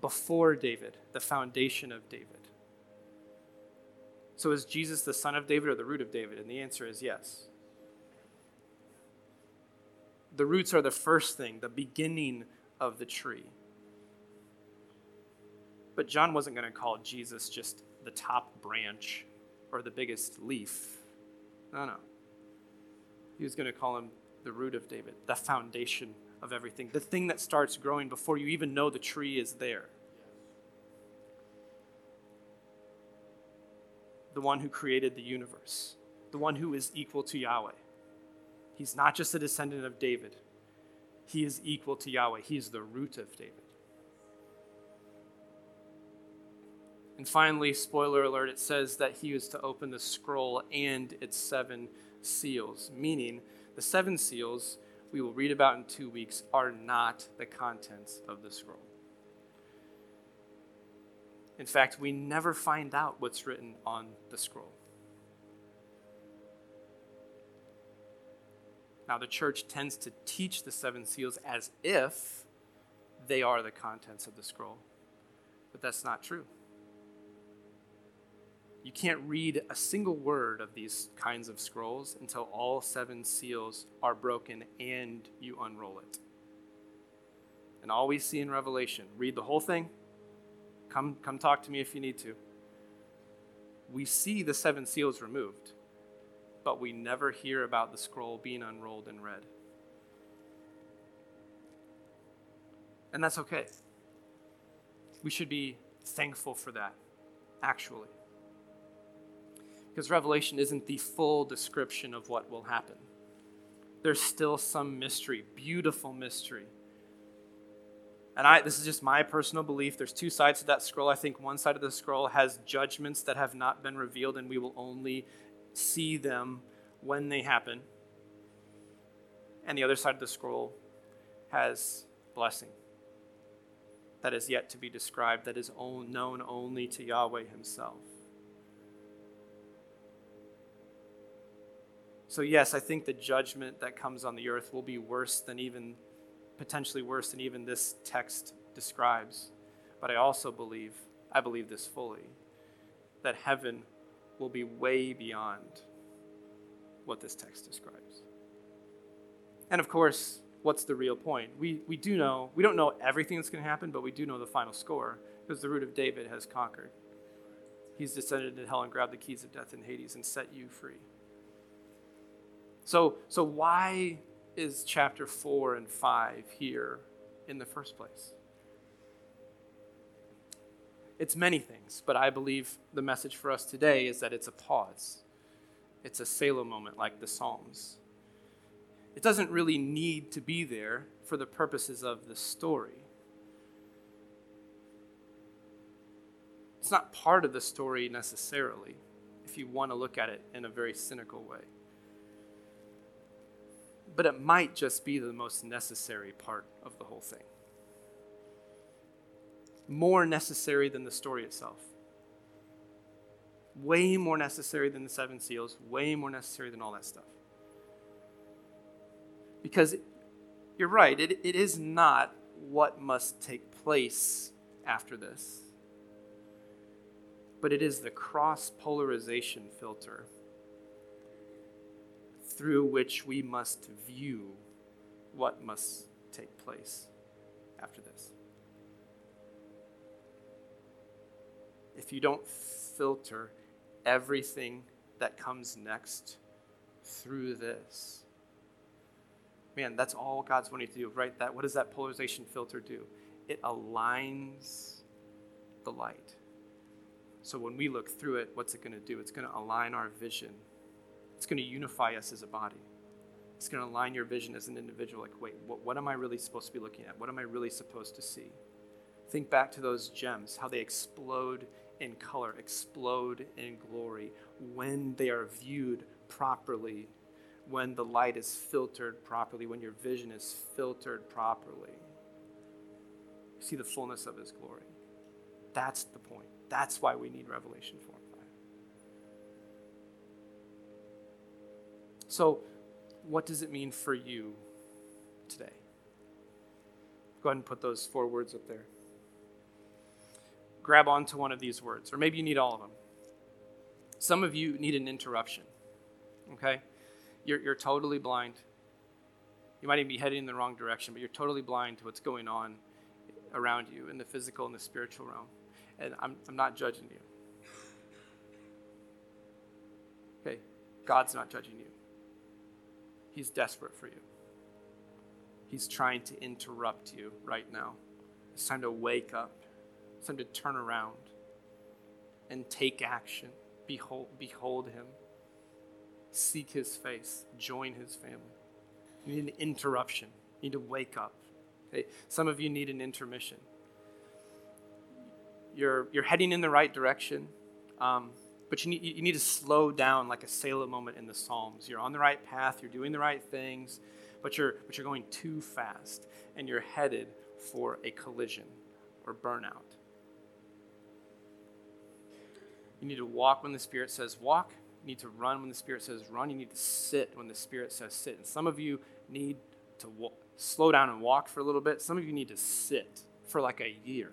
before David, the foundation of David. So is Jesus the son of David or the root of David? And the answer is yes. The roots are the first thing, the beginning of the tree. But John wasn't going to call Jesus just the top branch or the biggest leaf. No, no. He was going to call him the root of David, the foundation of everything, the thing that starts growing before you even know the tree is there. The one who created the universe, the one who is equal to Yahweh. He's not just a descendant of David, he is equal to Yahweh. He is the root of David. And finally, spoiler alert, it says that he was to open the scroll and its seven seals, meaning the seven seals we will read about in two weeks are not the contents of the scroll. In fact, we never find out what's written on the scroll. Now, the church tends to teach the seven seals as if they are the contents of the scroll, but that's not true. You can't read a single word of these kinds of scrolls until all seven seals are broken and you unroll it. And all we see in Revelation, read the whole thing. Come, come talk to me if you need to. We see the seven seals removed, but we never hear about the scroll being unrolled and read. And that's okay. We should be thankful for that, actually because Revelation isn't the full description of what will happen. There's still some mystery, beautiful mystery. And I, this is just my personal belief. There's two sides to that scroll. I think one side of the scroll has judgments that have not been revealed, and we will only see them when they happen. And the other side of the scroll has blessing that is yet to be described, that is known only to Yahweh Himself. So, yes, I think the judgment that comes on the earth will be worse than even, potentially worse than even this text describes. But I also believe, I believe this fully, that heaven will be way beyond what this text describes. And of course, what's the real point? We, we do know, we don't know everything that's going to happen, but we do know the final score because the root of David has conquered. He's descended into hell and grabbed the keys of death and Hades and set you free. So, so why is chapter 4 and 5 here in the first place? It's many things, but I believe the message for us today is that it's a pause. It's a Selah moment like the Psalms. It doesn't really need to be there for the purposes of the story. It's not part of the story necessarily, if you want to look at it in a very cynical way but it might just be the most necessary part of the whole thing. More necessary than the story itself. Way more necessary than the seven seals, way more necessary than all that stuff. Because you're right, it, it is not what must take place after this, but it is the cross polarization filter through which we must view what must take place after this. If you don't filter everything that comes next through this, man, that's all God's wanting to do, right? That what does that polarization filter do? It aligns the light. So when we look through it, what's it going to do? It's going to align our vision it's going to unify us as a body. It's going to align your vision as an individual. Like, wait, what, what am I really supposed to be looking at? What am I really supposed to see? Think back to those gems, how they explode in color, explode in glory when they are viewed properly, when the light is filtered properly, when your vision is filtered properly. You see the fullness of His glory. That's the point. That's why we need Revelation 4. So, what does it mean for you today? Go ahead and put those four words up there. Grab onto one of these words, or maybe you need all of them. Some of you need an interruption, okay? You're, you're totally blind. You might even be heading in the wrong direction, but you're totally blind to what's going on around you in the physical and the spiritual realm. And I'm, I'm not judging you. Okay? God's not judging you. He's desperate for you. He's trying to interrupt you right now. It's time to wake up. It's time to turn around and take action. Behold, behold him. Seek his face. Join his family. You need an interruption. You need to wake up. Okay? Some of you need an intermission. you're, you're heading in the right direction, um, but you need, you need to slow down like a Selah moment in the Psalms. You're on the right path, you're doing the right things, but you're, but you're going too fast, and you're headed for a collision or burnout. You need to walk when the Spirit says walk. You need to run when the Spirit says run. You need to sit when the Spirit says sit. And some of you need to slow down and walk for a little bit. Some of you need to sit for like a year.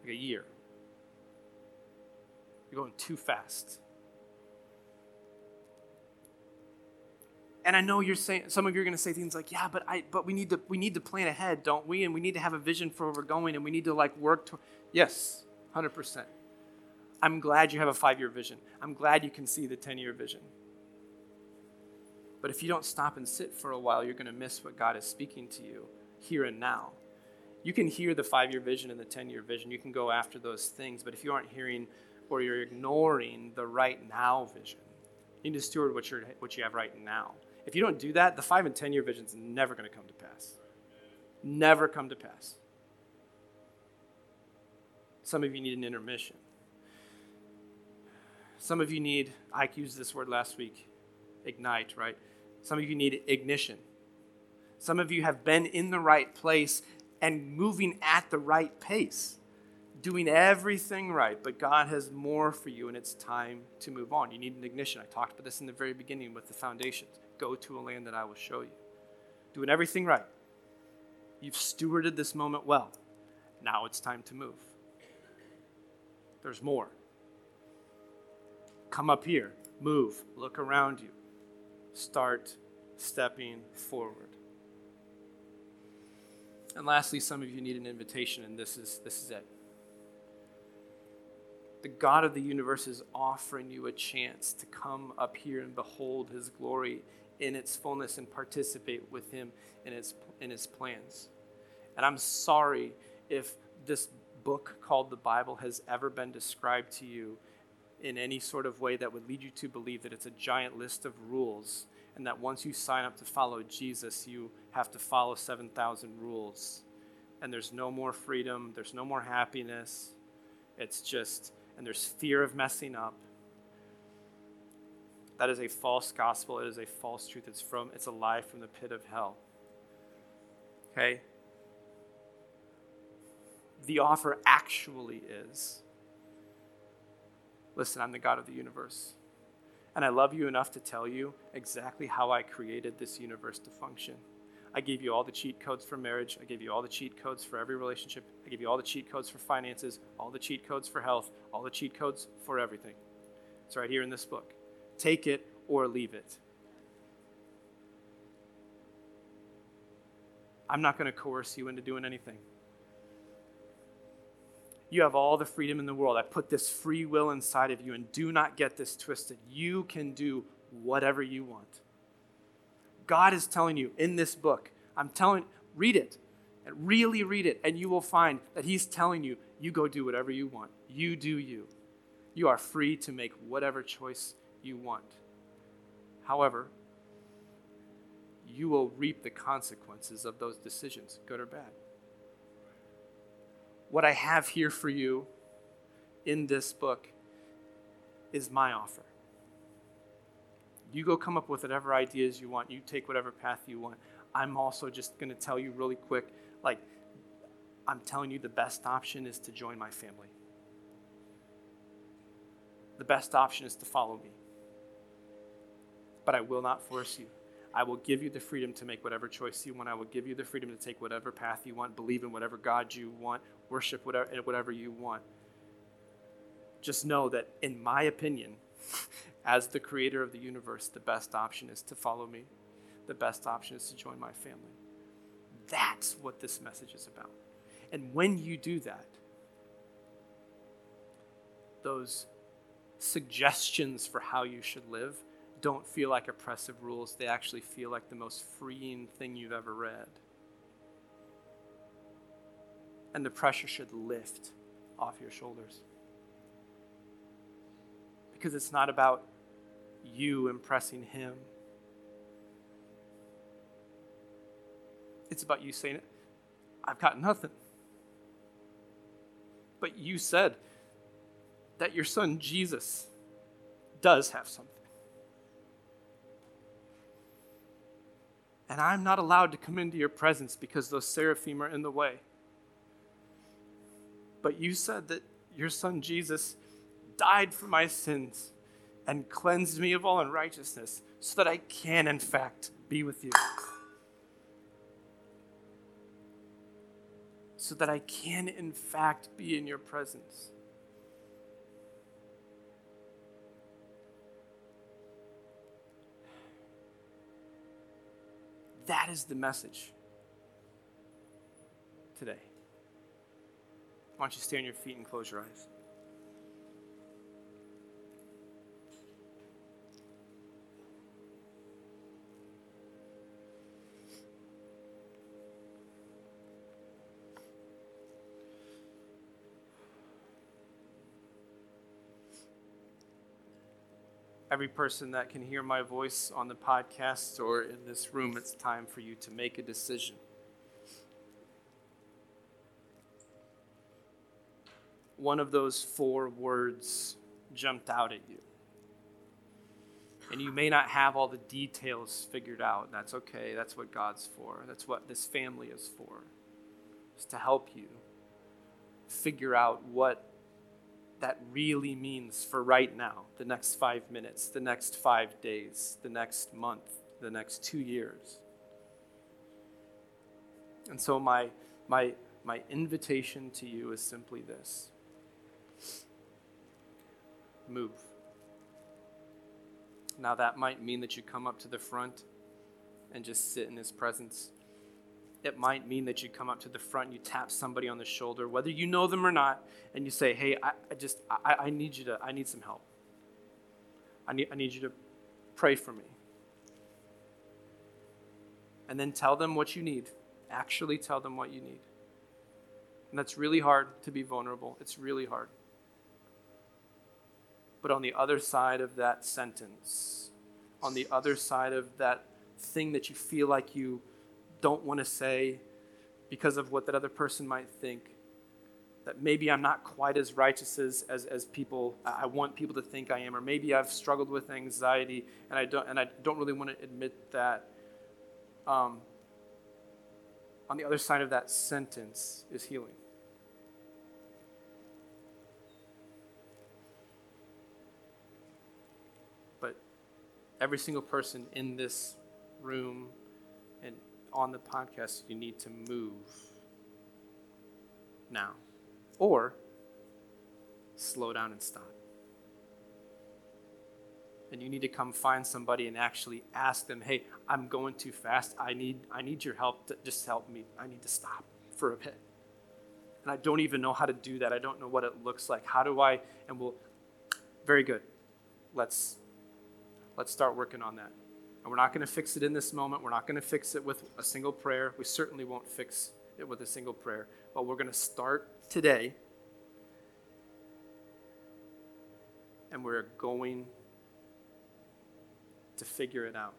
Like a year. You're going too fast. And I know you're saying some of you are going to say things like, "Yeah, but I but we need to we need to plan ahead, don't we? And we need to have a vision for where we're going and we need to like work to Yes, 100%. I'm glad you have a 5-year vision. I'm glad you can see the 10-year vision. But if you don't stop and sit for a while, you're going to miss what God is speaking to you here and now. You can hear the 5-year vision and the 10-year vision. You can go after those things, but if you aren't hearing or you're ignoring the right now vision, you need to steward what, you're, what you have right now. If you don't do that, the five and 10 year vision is never going to come to pass. Never come to pass. Some of you need an intermission. Some of you need, I used this word last week, ignite, right? Some of you need ignition. Some of you have been in the right place and moving at the right pace, doing everything right, but God has more for you and it's time to move on. You need an ignition. I talked about this in the very beginning with the foundations. Go to a land that I will show you. Doing everything right. You've stewarded this moment well. Now it's time to move. There's more. Come up here, move, look around you, start stepping forward. And lastly, some of you need an invitation, and this is, this is it. The God of the universe is offering you a chance to come up here and behold his glory in its fullness and participate with him in his, in his plans. And I'm sorry if this book called the Bible has ever been described to you in any sort of way that would lead you to believe that it's a giant list of rules and that once you sign up to follow Jesus, you have to follow 7,000 rules. And there's no more freedom, there's no more happiness. It's just, and there's fear of messing up. That is a false gospel. It is a false truth. It's from it's a lie from the pit of hell. Okay? The offer actually is listen, I'm the God of the universe. And I love you enough to tell you exactly how I created this universe to function. I gave you all the cheat codes for marriage. I gave you all the cheat codes for every relationship. I gave you all the cheat codes for finances, all the cheat codes for health, all the cheat codes for everything. It's right here in this book. Take it or leave it. I'm not going to coerce you into doing anything. You have all the freedom in the world. I put this free will inside of you, and do not get this twisted. You can do whatever you want. God is telling you in this book, I'm telling, read it, and really read it, and you will find that He's telling you, you go do whatever you want. You do you. You are free to make whatever choice you want. However, you will reap the consequences of those decisions, good or bad. What I have here for you in this book is my offer. You go come up with whatever ideas you want, you take whatever path you want. I'm also just going to tell you really quick like, I'm telling you the best option is to join my family. The best option is to follow me but I will not force you. I will give you the freedom to make whatever choice you want. I will give you the freedom to take whatever path you want, believe in whatever God you want, worship whatever, whatever you want. Just know that, in my opinion, as the creator of the universe, the best option is to follow me. The best option is to join my family. That's what this message is about. And when you do that, those suggestions for how you should live don't feel like oppressive rules, they actually feel like the most freeing thing you've ever read. And the pressure should lift off your shoulders. Because it's not about you impressing him. It's about you saying, I've got nothing. But you said that your son Jesus does have something. And I'm not allowed to come into your presence because those seraphim are in the way. But you said that your son Jesus died for my sins and cleansed me of all unrighteousness so that I can, in fact, be with you. So that I can, in fact, be in your presence. That is the message today. Why don't you stay on your feet and close your eyes? Every person that can hear my voice on the podcast or in this room, it's time for you to make a decision. One of those four words jumped out at you. And you may not have all the details figured out. That's okay. That's what God's for. That's what this family is for. Is to help you figure out what that really means for right now, the next five minutes, the next five days, the next month, the next two years. And so, my, my, my invitation to you is simply this move. Now, that might mean that you come up to the front and just sit in His presence it might mean that you come up to the front you tap somebody on the shoulder, whether you know them or not, and you say, Hey, I, I just, I, I need you to, I need some help. I need, I need you to pray for me. And then tell them what you need. Actually, tell them what you need. And that's really hard to be vulnerable. It's really hard. But on the other side of that sentence, on the other side of that thing that you feel like you don't want to say because of what that other person might think. That maybe I'm not quite as righteous as, as, as people I want people to think I am, or maybe I've struggled with anxiety and I don't and I don't really want to admit that. Um, on the other side of that sentence is healing. But every single person in this room on the podcast, you need to move now. Or slow down and stop. And you need to come find somebody and actually ask them, hey, I'm going too fast. I need, I need your help to just help me. I need to stop for a bit. And I don't even know how to do that. I don't know what it looks like. How do I? And we'll, very good. Let's, let's start working on that. And we're not going to fix it in this moment. We're not going to fix it with a single prayer. We certainly won't fix it with a single prayer. But we're going to start today. And we're going to figure it out.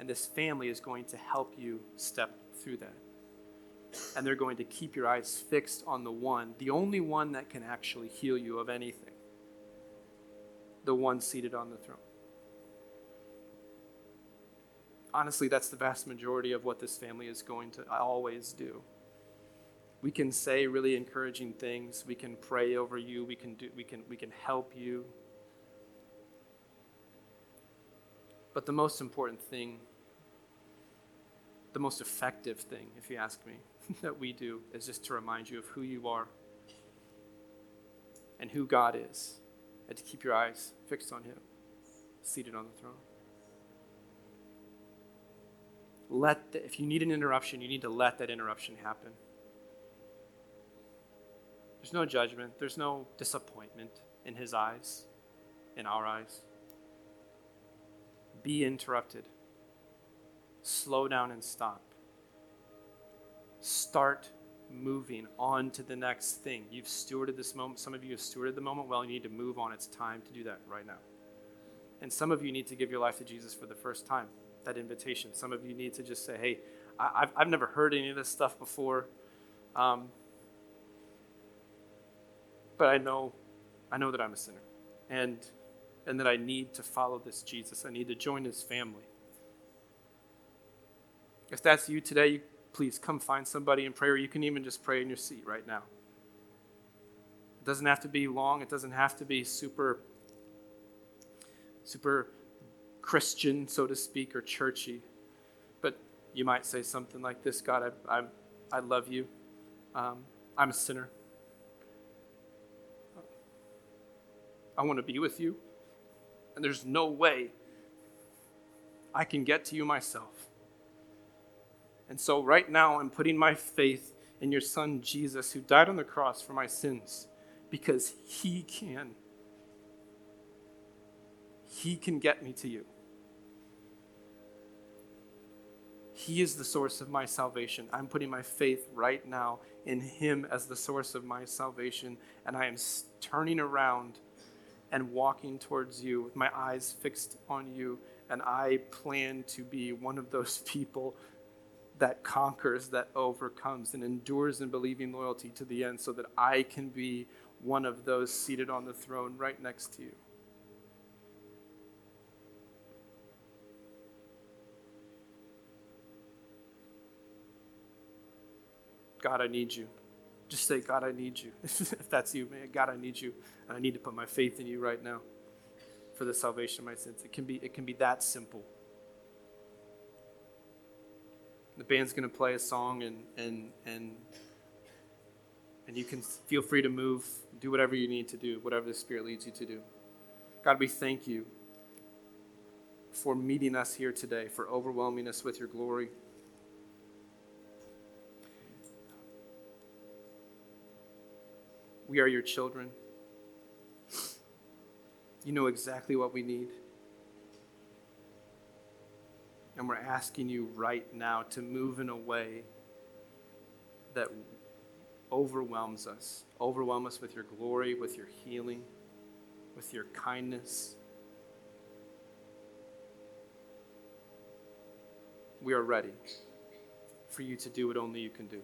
And this family is going to help you step through that. And they're going to keep your eyes fixed on the one, the only one that can actually heal you of anything, the one seated on the throne honestly, that's the vast majority of what this family is going to always do. We can say really encouraging things. We can pray over you. We can, do, we can, we can help you. But the most important thing, the most effective thing, if you ask me, that we do is just to remind you of who you are and who God is, and to keep your eyes fixed on Him, seated on the throne let the, if you need an interruption, you need to let that interruption happen. There's no judgment, there's no disappointment in his eyes, in our eyes. Be interrupted. Slow down and stop. Start moving on to the next thing. You've stewarded this moment. Some of you have stewarded the moment. Well, you need to move on. It's time to do that right now. And some of you need to give your life to Jesus for the first time that invitation. Some of you need to just say, hey, I, have I've never heard any of this stuff before. Um, but I know, I know that I'm a sinner, and and that I need to follow this Jesus. I need to join His family. If that's you today, please come find somebody in prayer. You can even just pray in your seat right now. It doesn't have to be long. It doesn't have to be super, super Christian, so to speak, or churchy. But you might say something like this God, I, I, I love you. Um, I'm a sinner. I want to be with you. And there's no way I can get to you myself. And so, right now, I'm putting my faith in your son Jesus, who died on the cross for my sins, because he can. He can get me to you. He is the source of my salvation. I'm putting my faith right now in Him as the source of my salvation, and I am turning around and walking towards you with my eyes fixed on you. And I plan to be one of those people that conquers, that overcomes, and endures in believing loyalty to the end so that I can be one of those seated on the throne right next to you. God, I need you. Just say, God, I need you. if that's you, man, God, I need you. And I need to put my faith in you right now for the salvation of my sins. It can be, it can be that simple. The band's going to play a song, and, and, and, and you can feel free to move, do whatever you need to do, whatever the Spirit leads you to do. God, we thank you for meeting us here today, for overwhelming us with your glory. We are your children. You know exactly what we need. And we're asking you right now to move in a way that overwhelms us. Overwhelm us with your glory, with your healing, with your kindness. We are ready for you to do what only you can do.